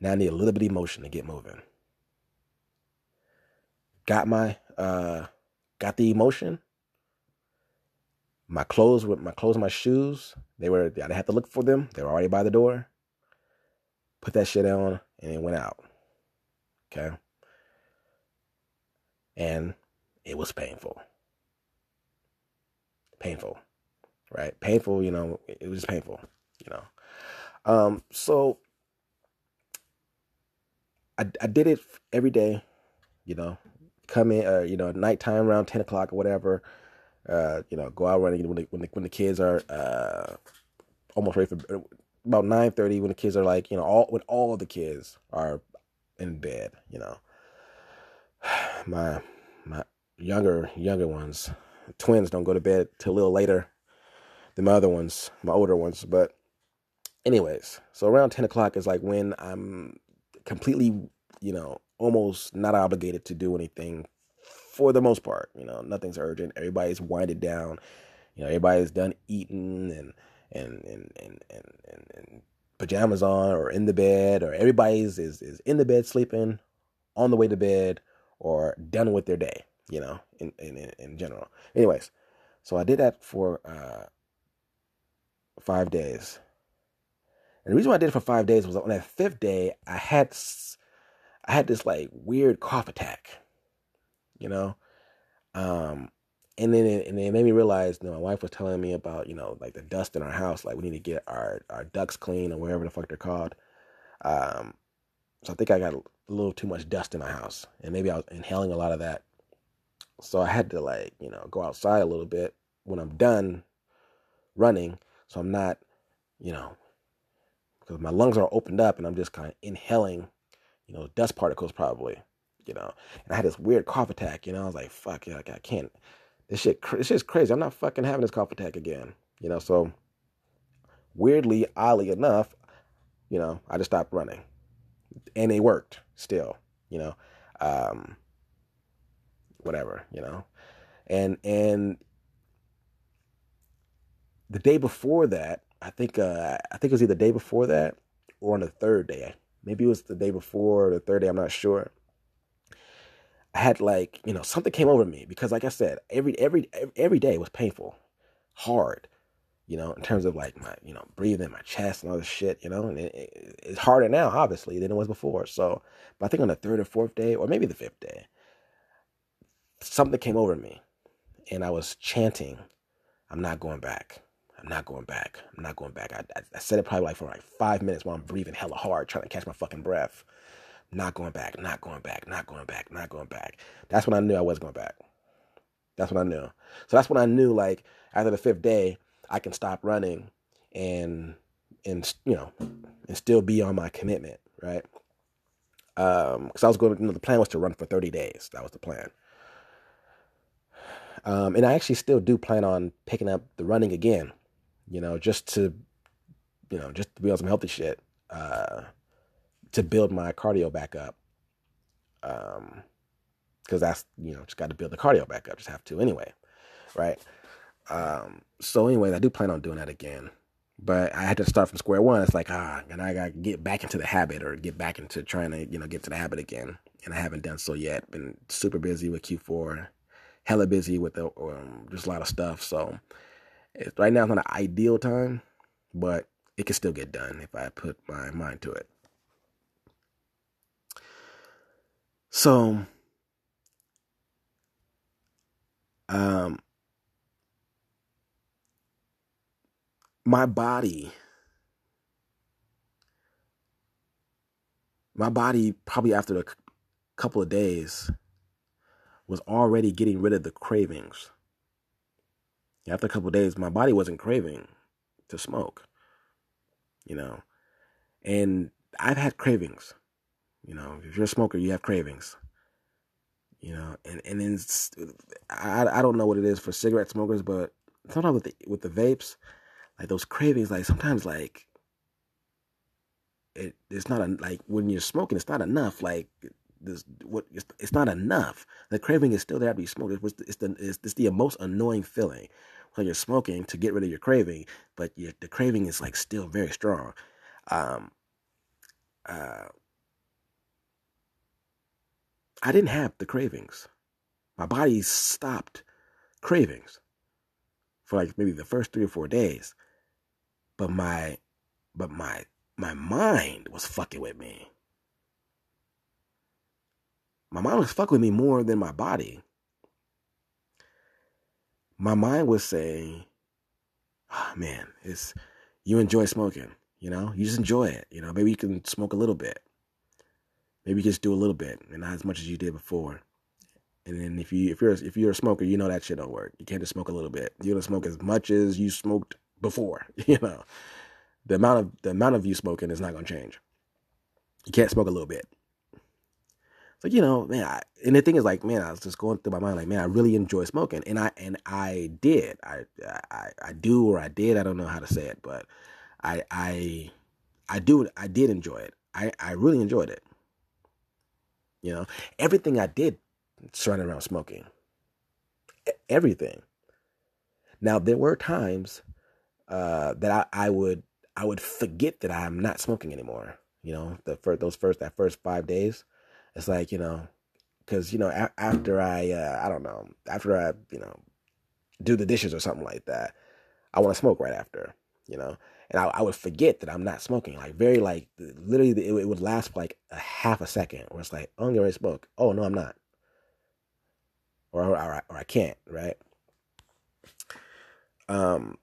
Now I need a little bit of emotion to get moving. Got my uh got the emotion. My clothes with my clothes, my shoes, they were I didn't have to look for them. They were already by the door. Put that shit on and it went out. Okay. And it was painful. Painful right? Painful, you know, it was painful, you know. Um, so I, I did it every day, you know, come in, uh, you know, nighttime around 10 o'clock or whatever, uh, you know, go out running when the, when the, when the kids are, uh, almost ready for about 9.30 when the kids are like, you know, all, when all of the kids are in bed, you know, *sighs* my, my younger, younger ones, twins don't go to bed till a little later than my other ones, my older ones. But, anyways, so around 10 o'clock is like when I'm completely, you know, almost not obligated to do anything for the most part. You know, nothing's urgent. Everybody's winded down. You know, everybody's done eating and, and, and, and, and, and, and pajamas on or in the bed or everybody's is, is in the bed sleeping on the way to bed or done with their day, you know, in, in, in general. Anyways, So I did that for uh, five days. And the reason why I did it for five days was on that fifth day, I had I had this like weird cough attack, you know, um, and then it, and it made me realize, you know, my wife was telling me about, you know, like the dust in our house, like we need to get our our ducts clean or whatever the fuck they're called. Um, so I think I got a little too much dust in my house, and maybe I was inhaling a lot of that. So I had to like, you know, go outside a little bit when I'm done running, so I'm not, you know, because my lungs are opened up and I'm just kind of inhaling, you know, dust particles probably, you know. And I had this weird cough attack, you know. I was like, fuck, yeah, I can't. This shit, this shit's crazy. I'm not fucking having this cough attack again, you know. So weirdly, oddly enough, you know, I just stopped running, and it worked still, you know. Um, whatever, you know, and and the day before that, I think uh, I think it was either the day before that or on the third day. Maybe it was the day before or the third day. I'm not sure. I had like you know something came over me because like I said, every every every day was painful, hard. You know, in terms of like my you know breathing, my chest, and all this shit. You know, and it, it, it's harder now, obviously, than it was before. So, but I think on the third or fourth day, or maybe the fifth day, something came over me, and I was chanting, "I'm not going back." I'm not going back. I'm not going back. I, I, I, said it probably like for like five minutes while I'm breathing hella hard, trying to catch my fucking breath. Not going back, not going back, not going back, not going back. That's when I knew I was going back. That's when I knew. So that's when I knew like after the fifth day, I can stop running and and you know and still be on my commitment, right? Um, because I was going. You know, the plan was to run for 30 days. That was the plan. Um, and I actually still do plan on picking up the running again you know, just to, you know, just to be on some healthy shit, uh, to build my cardio back up. Um, cause that's, you know, just got to build the cardio back up. Just have to anyway. Right. Um, so anyways, I do plan on doing that again, but I had to start from square one. It's like, ah, and I got to get back into the habit or get back into trying to, you know, get to the habit again. And I haven't done so yet. Been super busy with Q4, hella busy with the, um, just a lot of stuff. So, it's, right now, it's not an ideal time, but it can still get done if I put my mind to it. So, um, my body, my body, probably after a couple of days, was already getting rid of the cravings after a couple days, my body wasn't craving to smoke, you know. And I've had cravings, you know. If you're a smoker, you have cravings, you know. And and then I I don't know what it is for cigarette smokers, but sometimes with the with the vapes, like those cravings, like sometimes like it it's not a, like when you're smoking, it's not enough. Like this what it's, it's not enough. The craving is still there to be smoked. It's, it's the it's, it's the most annoying feeling when you're smoking to get rid of your craving, but your, the craving is like still very strong. Um, uh, I didn't have the cravings. My body stopped cravings for like maybe the first three or four days, but my but my my mind was fucking with me my mind was fucking with me more than my body. My mind was saying, oh, man, it's you enjoy smoking, you know? You just enjoy it, you know? Maybe you can smoke a little bit. Maybe you just do a little bit and not as much as you did before. And then if you if you're if you're a smoker, you know that shit don't work. You can't just smoke a little bit. You're gonna smoke as much as you smoked before. *laughs* You know, the amount of the amount of you smoking is not gonna change. You can't smoke a little bit. So you know, man, I, and the thing is, like, man, I was just going through my mind, like, man, I really enjoy smoking, and I and I did, I I I do or I did, I don't know how to say it, but I I I do, I did enjoy it. I I really enjoyed it. You know, everything I did surrounded around smoking. Everything. Now there were times uh, that I, I would I would forget that I'm not smoking anymore. You know, the first those first that first five days, it's like you know, because you know a- after I uh, I don't know after I you know do the dishes or something like that, I want to smoke right after, you know. And I, I, would forget that I'm not smoking. Like very like literally, it, it would last for like a half a second, where it's like, oh, I'm smoke. Oh no, I'm not. Or or, or, or I can't, right? Um.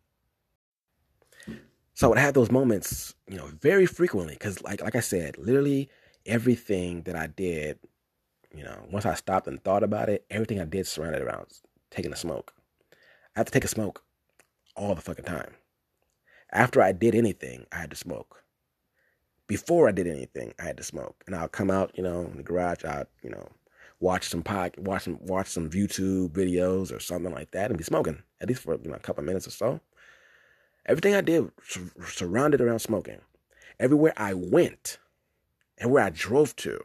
So I would have those moments, you know, very frequently, because like like I said, literally everything that I did, you know, once I stopped and thought about it, everything I did surrounded around taking a smoke. I have to take a smoke all the fucking time. After I did anything, I had to smoke. Before I did anything, I had to smoke. And I'll come out, you know, in the garage, I'll, you know, watch some pod, watch some watch some YouTube videos or something like that and be smoking, at least for you know, a couple minutes or so. Everything I did surrounded around smoking. Everywhere I went, everywhere I drove to,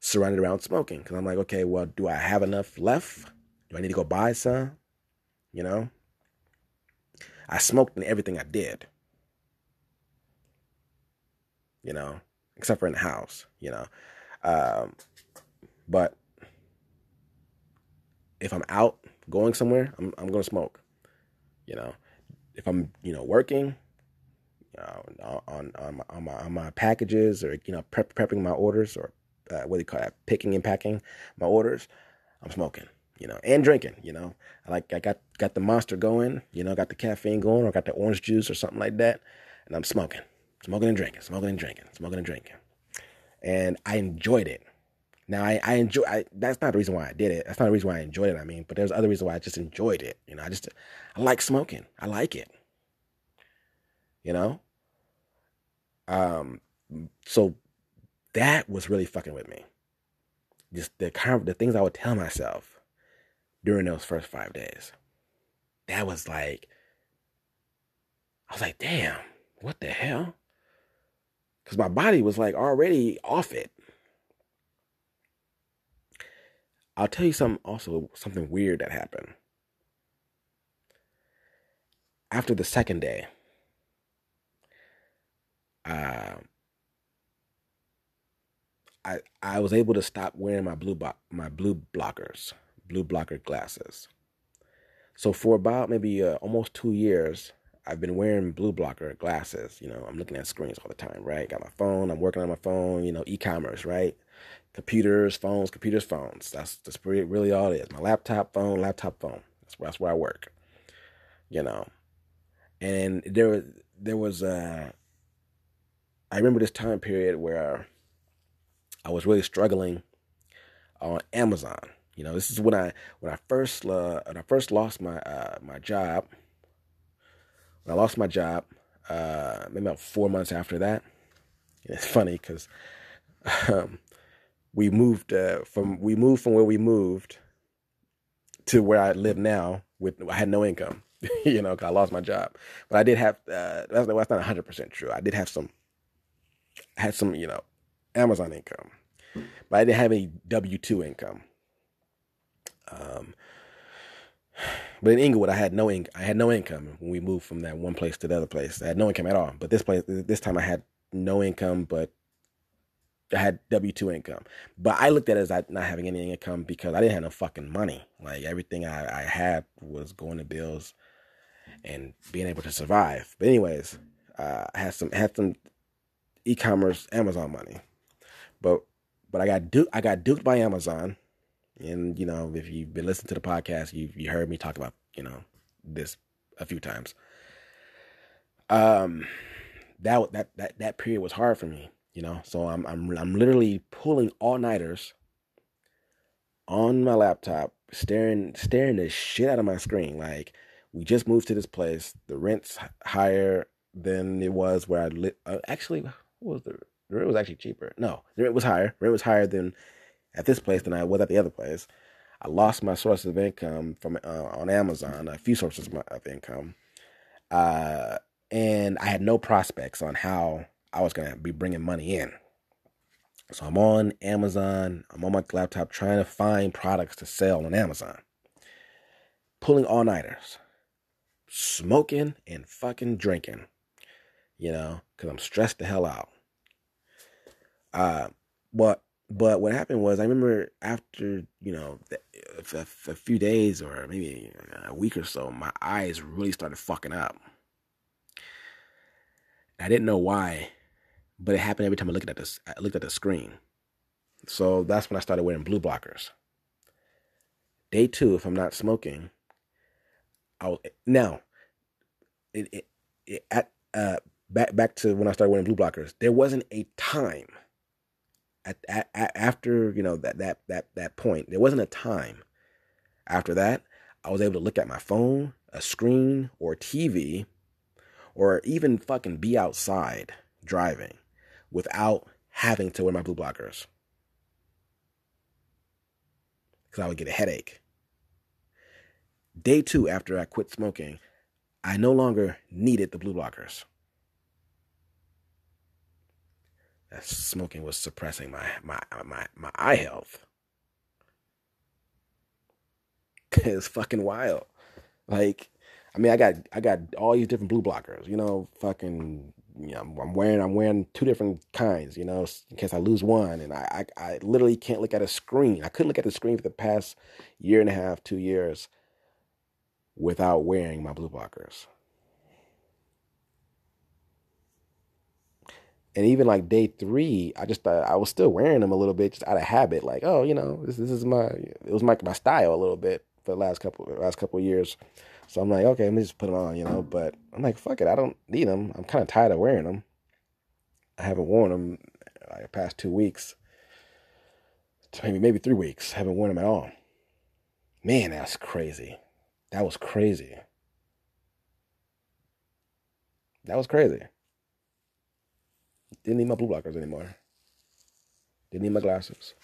surrounded around smoking. Because I'm like, okay, well, do I have enough left? Do I need to go buy some? You know? I smoked in everything I did. You know, except for in the house, you know. Um, but if I'm out going somewhere, I'm I'm gonna smoke. You know, if I'm you know working, you on on my, on my, on my packages or you know prep, prepping my orders or uh, what do you call that picking and packing my orders, I'm smoking you know, and drinking, you know. I like I got got the monster going, you know, got the caffeine going, or got the orange juice or something like that, and I'm smoking, smoking and drinking, smoking and drinking, smoking and drinking, and I enjoyed it. Now I, I enjoy. I, that's not the reason why I did it. That's not the reason why I enjoyed it. I mean, but there's other reasons why I just enjoyed it. You know, I just I like smoking. I like it. You know. Um. So that was really fucking with me. Just the kind of the things I would tell myself during those first five days. That was like, I was like, damn, what the hell? Because my body was like already off it. I'll tell you something also, something weird that happened. After the second day, uh, I I was able to stop wearing my blue bo- my blue blockers blue blocker glasses. So for about maybe uh, almost two years, I've been wearing blue blocker glasses. You know, I'm looking at screens all the time, right? Got my phone, I'm working on my phone, you know, e-commerce, right? Computers, phones, computers, phones. That's that's pretty, really all it is. My laptop, phone, laptop, phone. That's where, that's where I work. You know, and there there was uh, I remember this time period where I was really struggling on Amazon you know, this is when I when I first uh, when I first lost my uh, my job. When I lost my job, uh, maybe about four months after that. It's funny because um, we moved uh, from we moved from where we moved to where I live now. With I had no income, *laughs* you know, because I lost my job. But I did have uh, that's, that's not hundred percent true. I did have some, had some, you know, Amazon income, but I didn't have any W two income. Um, but in Inglewood, I had no in- I had no income when we moved from that one place to the other place. I had no income at all. But this place, this time, I had no income, but I had W two income. But I looked at it as not having any income because I didn't have no fucking money. Like everything I, I had was going to bills and being able to survive. But anyways, uh, I had some had some e-commerce Amazon money, but but I got du- I got duped by Amazon and you know, if you've been listening to the podcast, you you heard me talk about you know this a few times. Um, that that that that period was hard for me, you know. So I'm I'm I'm literally pulling all nighters on my laptop, staring staring the shit out of my screen. Like we just moved to this place, the rent's higher than it was where I live. Uh, actually, was the the rent was actually cheaper. No, the rent was higher. Rent was higher than at this place than I was at the other place. I lost my source of income from uh, on Amazon, a few sources of income, uh, and I had no prospects on how I was going to be bringing money in. So I'm on Amazon. I'm on my laptop trying to find products to sell on Amazon, pulling all nighters, smoking and fucking drinking, you know, because I'm stressed the hell out. Uh, but but what happened was, I remember after you know a, few days or maybe a week or so, my eyes really started fucking up. I didn't know why, but it happened every time I looked at this. I looked at the screen. So that's when I started wearing blue blockers. Day two, if I'm not smoking, I'll now. It, it, it at uh back back to when I started wearing blue blockers. There wasn't a time at, at, after you know that that that that point. There wasn't a time after that. I was able to look at my phone, a screen, or TV, or even fucking be outside driving without having to wear my blue blockers because I would get a headache. Day two after I quit smoking, I no longer needed the blue blockers. That smoking was suppressing my my my, my eye health. it's fucking wild. Like, I mean, I got I got all these different blue blockers. You know, fucking. You know, I'm wearing I'm wearing two different kinds. You know, in case I lose one, and I, I I literally can't look at a screen. I couldn't look at the screen for the past year and a half, two years, without wearing my blue blockers. And even like day three, I just thought I was still wearing them a little bit, just out of habit. Like, oh, you know, this, this is my it was my my style a little bit for the last couple last couple years. So I'm like, okay, let me just put them on, you know. But I'm like, fuck it, I don't need them. I'm kind of tired of wearing them. I haven't worn them like the past two weeks, maybe maybe three weeks. I haven't worn them at all. Man, that's crazy. That was crazy. That was crazy. Didn't need my blue blockers anymore. Didn't need my glasses.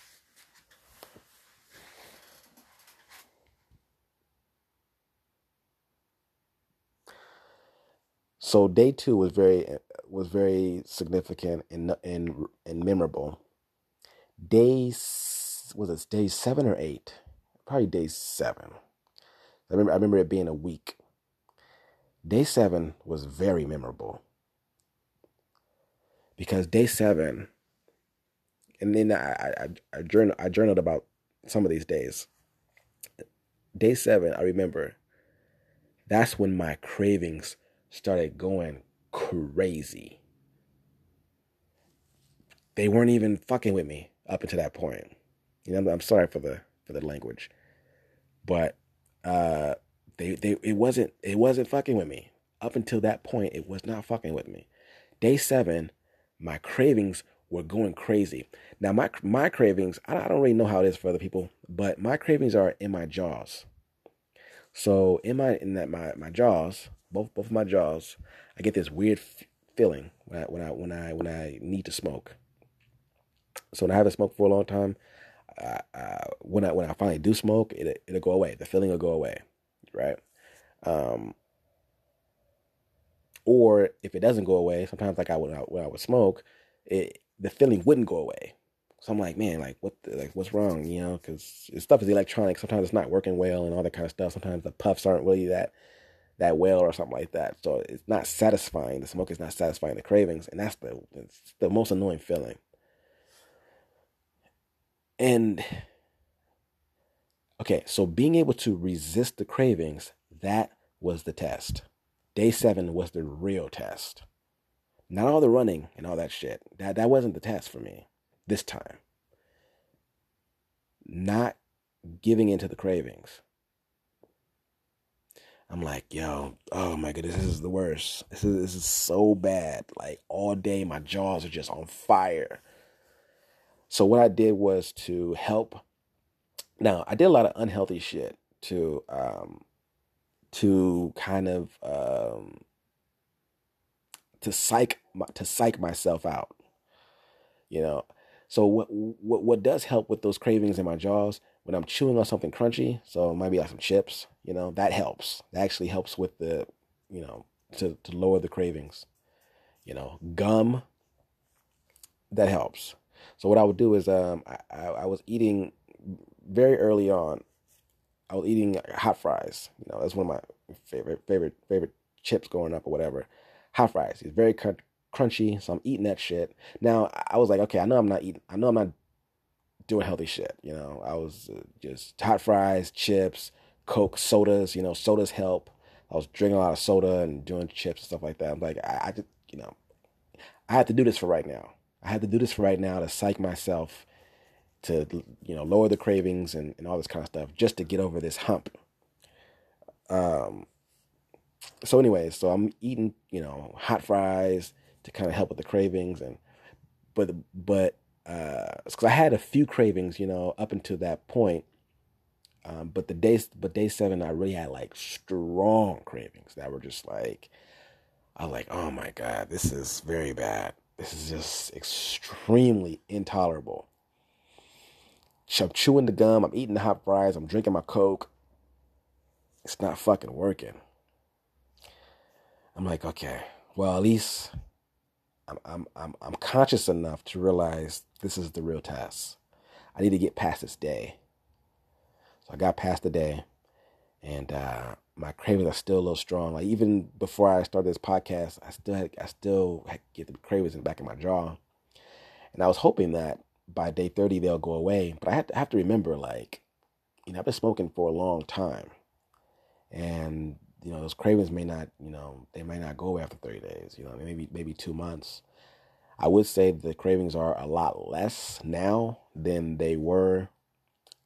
So day two was very was very significant and and and memorable. Days was it day seven or eight? Probably day seven. I remember I remember it being a week. Day seven was very memorable because day seven, and then I I I, journal, I journaled about some of these days. Day seven, I remember. That's when my cravings started going crazy. They weren't even fucking with me up until that point. You know, I'm sorry for the for the language, but uh, they they it wasn't it wasn't fucking with me up until that point. It was not fucking with me. Day seven, my cravings were going crazy. Now my my cravings, I, I don't really know how it is for other people, but my cravings are in my jaws. So in my in that my my jaws, both both of my jaws, I get this weird f- feeling when I when I when I when I need to smoke. So when I haven't smoked for a long time, uh, when I when I finally do smoke, it it'll go away. The feeling will go away, right? Um, or if it doesn't go away, sometimes like I would when I would smoke, it the feeling wouldn't go away. So I'm like, man, like what, the, like what's wrong, you know? Because stuff is electronic. Sometimes it's not working well and all that kind of stuff. Sometimes the puffs aren't really that that well or something like that. So it's not satisfying. The smoke is not satisfying the cravings, and that's the the most annoying feeling. And okay, so being able to resist the cravings, that was the test. Day seven was the real test. Not all the running and all that shit. That that wasn't the test for me this time. Not giving into the cravings. I'm like, yo, oh my goodness, this is the worst. This is this is so bad. Like all day my jaws are just on fire. So what I did was to help now, I did a lot of unhealthy shit to um to kind of um, to psych to psych myself out. You know, so what what what does help with those cravings in my jaws when I'm chewing on something crunchy? So it might be like some chips. You know, that helps. That actually helps with the you know to to lower the cravings. You know, gum that helps. So what I would do is um I, I, I was eating very early on I was eating hot fries. You know, that's one of my favorite favorite favorite chips growing up or whatever. Hot fries. It's very crunchy, so I'm eating that shit. Now I was like, okay, I know I'm not eating. I know I'm not doing healthy shit. You know, I was uh, just hot fries, chips, Coke, sodas. You know, sodas help. I was drinking a lot of soda and doing chips and stuff like that. I'm like, I, I just, you know, I had to do this for right now. I had to do this for right now to psych myself to, you know, lower the cravings and, and all this kind of stuff just to get over this hump. Um, so anyways, so I'm eating, you know, hot fries to kind of help with the cravings and, but, but, uh, cause I had a few cravings, you know, up until that point. Um, but the day, but day seven, I really had like strong cravings that were just like, I was like, oh my God, this is very bad. This is just extremely intolerable. I'm chewing the gum, I'm eating the hot fries, I'm drinking my Coke. It's not fucking working. I'm like, okay, well, at least I'm, I'm, I'm, I'm conscious enough to realize this is the real test. I need to get past this day. So I got past the day, and uh, my cravings are still a little strong. Like even before I started this podcast, I still had, I still get the cravings in the back of my jaw, and I was hoping that by day thirty they'll go away. But I have to have to remember, like, you know, I've been smoking for a long time, and you know those cravings may not, you know, they may not go away after thirty days. You know, maybe maybe two months. I would say the cravings are a lot less now than they were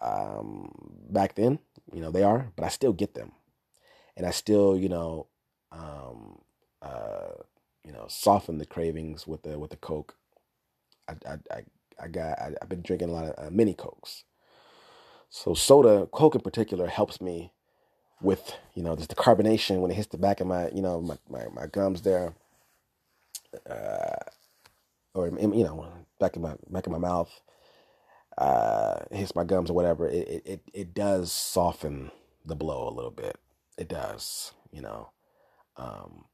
um, back then. You know, they are, but I still get them and I still, you know, um, uh, you know, soften the cravings with the with the Coke. I I I, I got I, have been drinking a lot of uh, mini Cokes. So soda, Coke in particular, helps me with you know just the carbonation when it hits the back of my you know my my, my gums there, uh, or you know back of my back of my mouth, uh, hits my gums or whatever. It it it does soften the blow a little bit it does, you know. Um,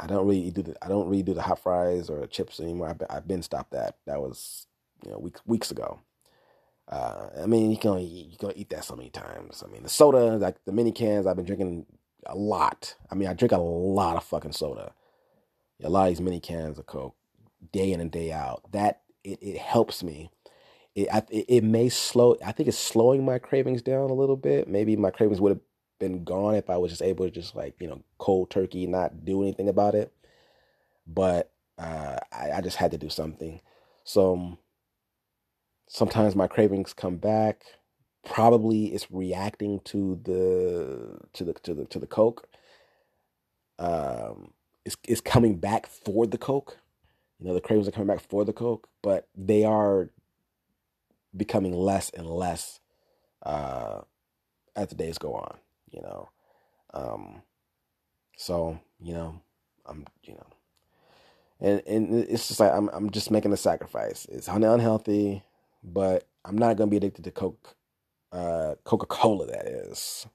I don't really do the I don't really do the hot fries or chips anymore. I've been, I've been stopped that. That was you know weeks weeks ago. Uh, I mean, you can only you can eat that so many times. I mean, the soda, like the mini cans, I've been drinking a lot. I mean, I drink a lot of fucking soda. A lot of these mini cans of Coke, day in and day out. That it, it helps me. It, I, it it may slow. I think it's slowing my cravings down a little bit. Maybe my cravings would have been gone if I was just able to just like, you know, cold turkey, not do anything about it. But uh, I, I just had to do something. So sometimes my cravings come back. Probably it's reacting to the to the to the to the Coke. Um, it's it's coming back for the Coke. You know, the cravings are coming back for the Coke, but they are becoming less and less uh, as the days go on you know. Um, so, you know, I'm, you know, and, and it's just like, I'm, I'm just making a sacrifice. It's unhealthy, but I'm not to be addicted to Coke, uh, Coca-Cola, that is.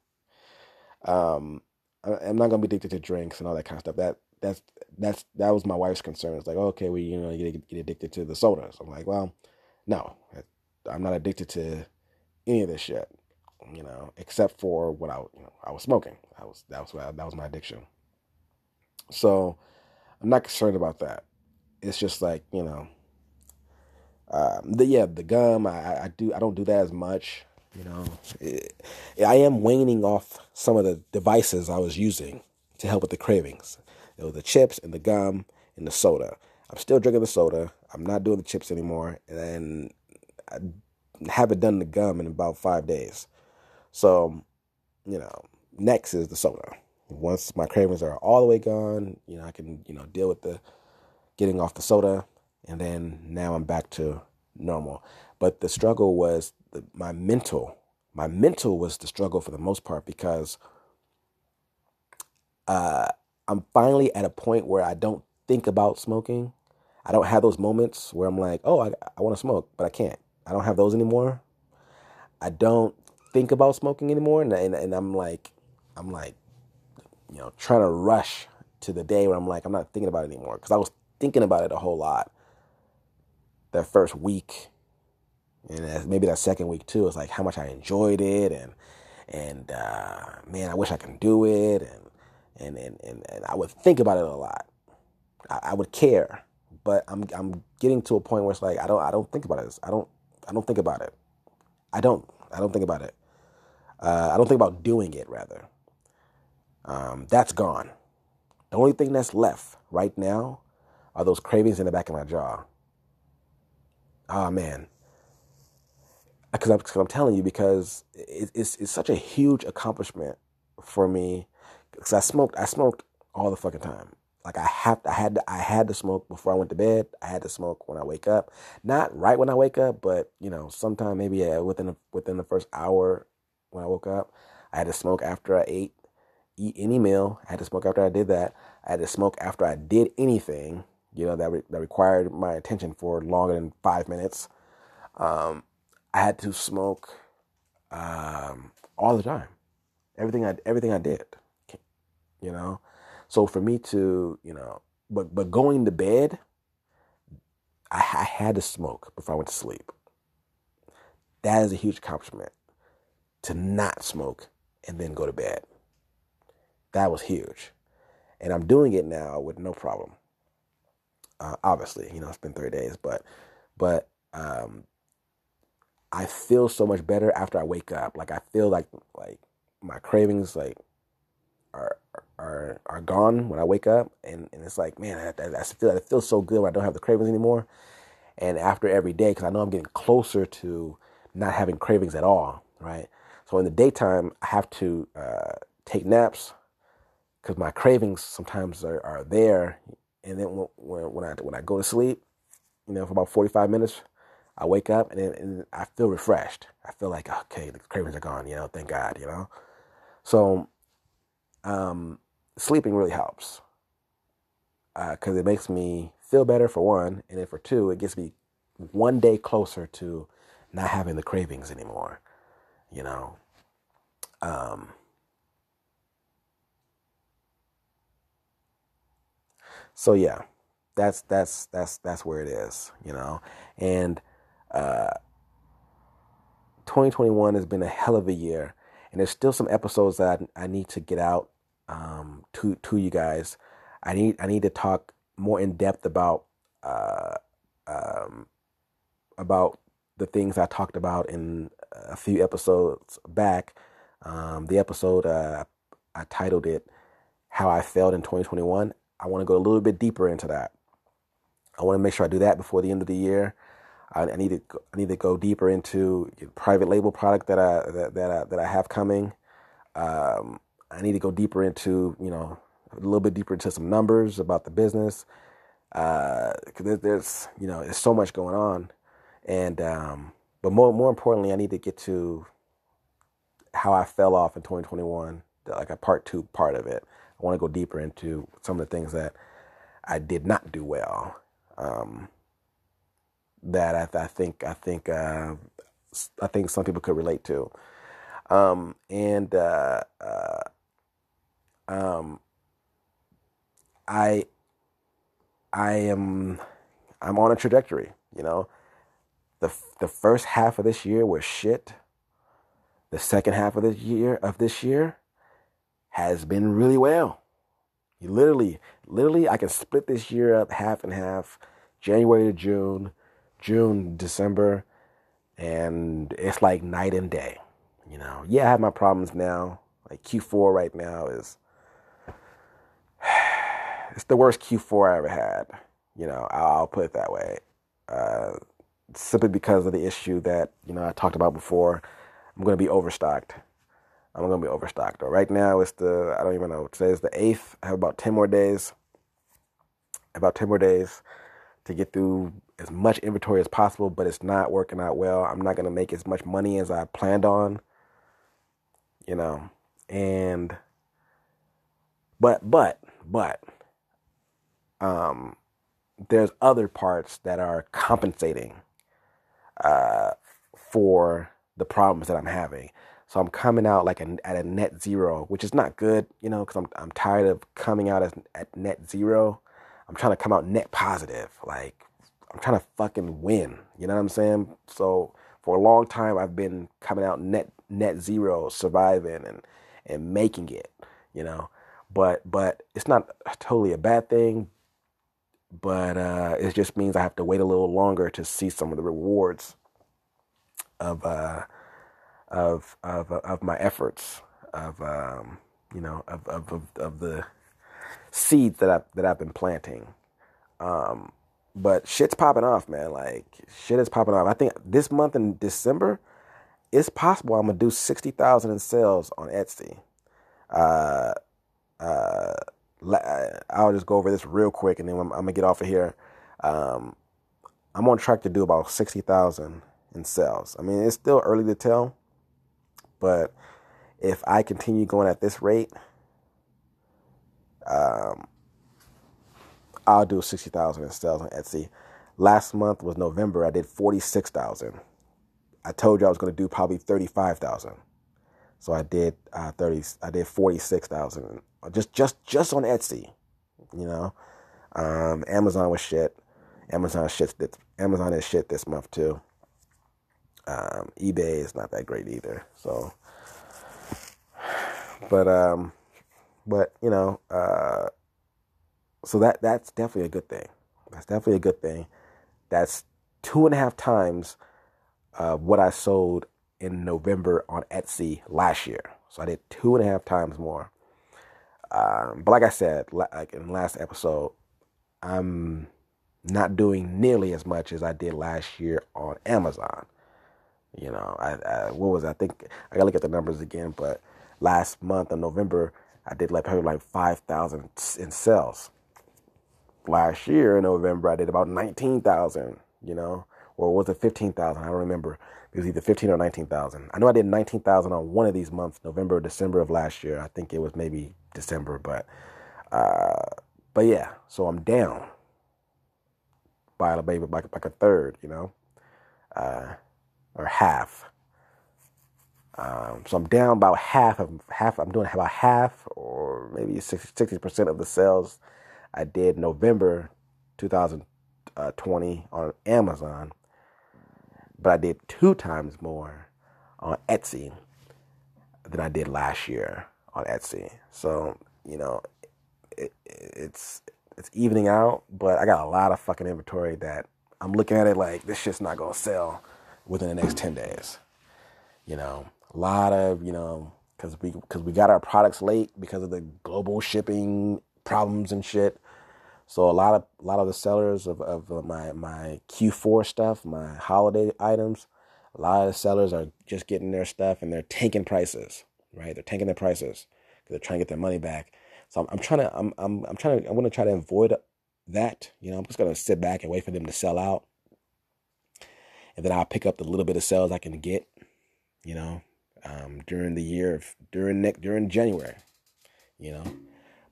Um, I, am not to be addicted to drinks and all that kind of stuff. That, that's, that's, that was my wife's concern. It's like, okay, we, you know, you get, get addicted to the sodas. I'm like, well, no, I'm not addicted to any of this shit you know, except for what I, you know, I was smoking. I was that was I, that was my addiction. So I'm not concerned about that. It's just like you know, um, the yeah, the gum. I, I do I don't do that as much. You know, it, I am waning off some of the devices I was using to help with the cravings. It was the chips and the gum and the soda. I'm still drinking the soda. I'm not doing the chips anymore, and I haven't done the gum in about five days. So, you know, next is the soda. Once my cravings are all the way gone, you know, I can, you know, deal with the getting off the soda. And then now I'm back to normal. But the struggle was the, my mental. My mental was the struggle for the most part because uh, I'm finally at a point where I don't think about smoking. I don't have those moments where I'm like, oh, I, I want to smoke, but I can't. I don't have those anymore. I don't think about smoking anymore, and and, and I'm like, I'm like, you know, trying to rush to the day where I'm like, I'm not thinking about it anymore because I was thinking about it a whole lot that first week, and maybe that second week too. It's like how much I enjoyed it, and and uh, man, I wish I can do it, and and and and, and I would think about it a lot. I, I would care, but I'm I'm getting to a point where it's like I don't I don't think about it. I don't I don't think about it. I don't. I don't think about it. Uh, I don't think about doing it. Rather, um, that's gone. The only thing that's left right now are those cravings in the back of my jaw. Oh man, because I'm, cause I'm telling you, because it, it's it's such a huge accomplishment for me. Because I smoked, I smoked all the fucking time. Like I have, to, I had, to, I had to smoke before I went to bed. I had to smoke when I wake up. Not right when I wake up, but you know, sometime maybe within a, within the first hour when I woke up. I had to smoke after I ate, eat any meal. I had to smoke after I did that. I had to smoke after I did anything, you know, that re- that required my attention for longer than five minutes. Um, I had to smoke um, all the time. Everything I everything I did, you know. So for me to, you know, but but going to bed, I, I had to smoke before I went to sleep. That is a huge accomplishment. To not smoke and then go to bed. That was huge, and I'm doing it now with no problem. Uh, obviously, you know, it's been 30 days, but but um, I feel so much better after I wake up. Like I feel like like my cravings like are are are gone when I wake up, and, and it's like, man, I, I, feel I feel so good when I don't have the cravings anymore. And after every day, because I know I'm getting closer to not having cravings at all, right? So in the daytime, I have to uh, take naps because my cravings sometimes are, are there, and then when, when I when I go to sleep, you know, for about 45 minutes, I wake up and, and I feel refreshed. I feel like okay, the cravings are gone. You know, thank God. You know, so um, sleeping really helps because uh, it makes me feel better for one, and then for two, it gets me one day closer to not having the cravings anymore. You know. Um, so yeah, that's that's that's that's where it is. You know, and uh, 2021 has been a hell of a year, and there's still some episodes that I, I need to get out um, to to you guys. I need I need to talk more in depth about uh, um, about the things I talked about in a few episodes back. Um, the episode uh, I titled it "How I Failed in 2021." I want to go a little bit deeper into that. I want to make sure I do that before the end of the year. I, I need to go, I need to go deeper into private label product that I that that I, that I have coming. Um, I need to go deeper into, you know, a little bit deeper into some numbers about the business. Uh, there's, you know, there's so much going on. And, um, but more, more importantly, I need to get to how I fell off in 2021, like a part two part of it. I want to go deeper into some of the things that I did not do well. Um, that I, I, think, I think, uh, I think some people could relate to. Um, and, uh, uh, um, I I am I'm on a trajectory, you know. The the first half of this year was shit. The second half of this year of this year has been really well. You literally literally I can split this year up half and half, January to June, June, December, and it's like night and day. You know, yeah, I have my problems now. Like Q4 right now is *sighs* it's the worst Q4 I ever had. You know, I'll, put it that way. Uh, simply because of the issue that you know I talked about before. I'm going to be overstocked. I'm going to be overstocked. Right now, it's the I don't even know. Today is the eighth. I have about ten more days. About ten more days to get through as much inventory as possible, but it's not working out well. I'm not going to make as much money as I planned on. You know, and but but but um, there's other parts that are compensating uh, for the problems that I'm having. So I'm coming out like a, at a net zero, which is not good, you know, because I'm I'm tired of coming out as, at net zero. I'm trying to come out net positive, like I'm trying to fucking win. You know what I'm saying? So for a long time, I've been coming out net net zero, surviving and and making it. You know, but but it's not totally a bad thing but uh, it just means I have to wait a little longer to see some of the rewards of uh, of of of my efforts of um, you know of, of of of the seeds that I that I've been planting. Um, but shit's popping off, man. Like shit is popping off. I think this month in December, it's possible I'm gonna do sixty thousand in sales on Etsy. Uh, uh, I'll just go over this real quick, and then I'm, I'm gonna get off of here. Um, I'm on track to do about sixty thousand in sales. I mean, it's still early to tell, but if I continue going at this rate, um, I'll do sixty thousand in sales on Etsy. Last month was November. I did forty six thousand. I told you I was going to do probably thirty five thousand, so I did uh, thirty. I did forty six thousand just just just on Etsy. You know, um, Amazon was shit. Amazon shit. Amazon is shit this month too. Um, eBay is not that great either. So, but um, but you know, uh, so that that's definitely a good thing. That's definitely a good thing. That's two and a half times uh, what I sold in November on Etsy last year. So I did two and a half times more. Um, but like I said, like in the last episode, I'm not doing nearly as much as I did last year on Amazon. You know, I, I what was I think I gotta look at the numbers again, but last month in November I did like probably like five thousand in sales last year in November, I did about 19,000, you know, or was it 15,000? I don't remember. It was either 15 or 19,000. I know I did 19,000 on one of these months, November or December of last year. I think it was maybe December, but, uh, but yeah, so I'm down by maybe like, like a third, you know, uh, or half. Um, so I'm down about half of half. I'm doing about half, or maybe 60 percent of the sales I did November 2020 on Amazon, but I did two times more on Etsy than I did last year on Etsy. So you know, it, it's it's evening out, but I got a lot of fucking inventory that I'm looking at it like this shit's not gonna sell within the next ten days. You know, a lot of you know because we because we got our products late because of the global shipping problems and shit. So a lot of a lot of the sellers of, of uh, my my Q4 stuff, my holiday items, a lot of the sellers are just getting their stuff and they're tanking prices, right? They're tanking their prices because they're trying to get their money back. So I'm, I'm trying to I'm I'm I'm trying to I'm going to try to avoid that. You know, I'm just going to sit back and wait for them to sell out, and then I'll pick up the little bit of sales I can get. You know, um, during the year of, during next during January. You know.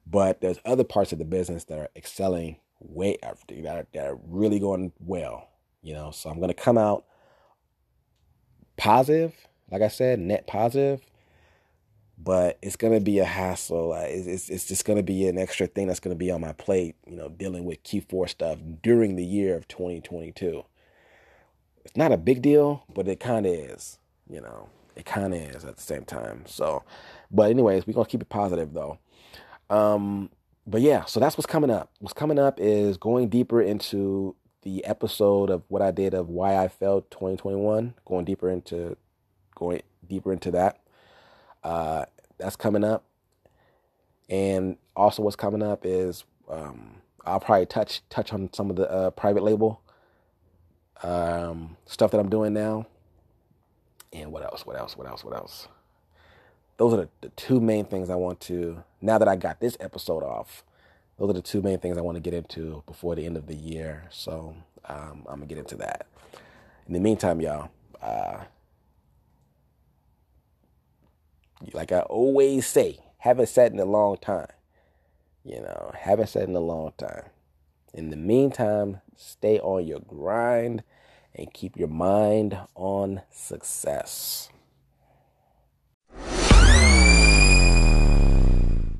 But there's other parts of the business that are excelling way that are, that are really going well. You know, so I'm gonna come out positive, like I said, net positive. But it's gonna be a hassle. It's, it's it's just gonna be an extra thing that's gonna be on my plate. You know, dealing with Q4 stuff during the year of 2022. It's not a big deal, but it kind of is. You know, it kind of is at the same time. So, but anyways, we're gonna keep it positive though. Um, but yeah, so that's what's coming up. What's coming up is going deeper into the episode of what I did of why I failed 2021. Going deeper into going deeper into that. Uh, that's coming up, and also what's coming up is um, I'll probably touch touch on some of the uh, private label um, stuff that I'm doing now. And what else? What else? What else? What else? those are the, the two main things I want to, now that I got this episode off, those are the two main things I want to get into before the end of the year. So um, I'm to get into that. In the meantime, y'all, uh, like I always say, haven't sat in a long time. You know, haven't sat in a long time. In the meantime, stay on your grind and keep your mind on success.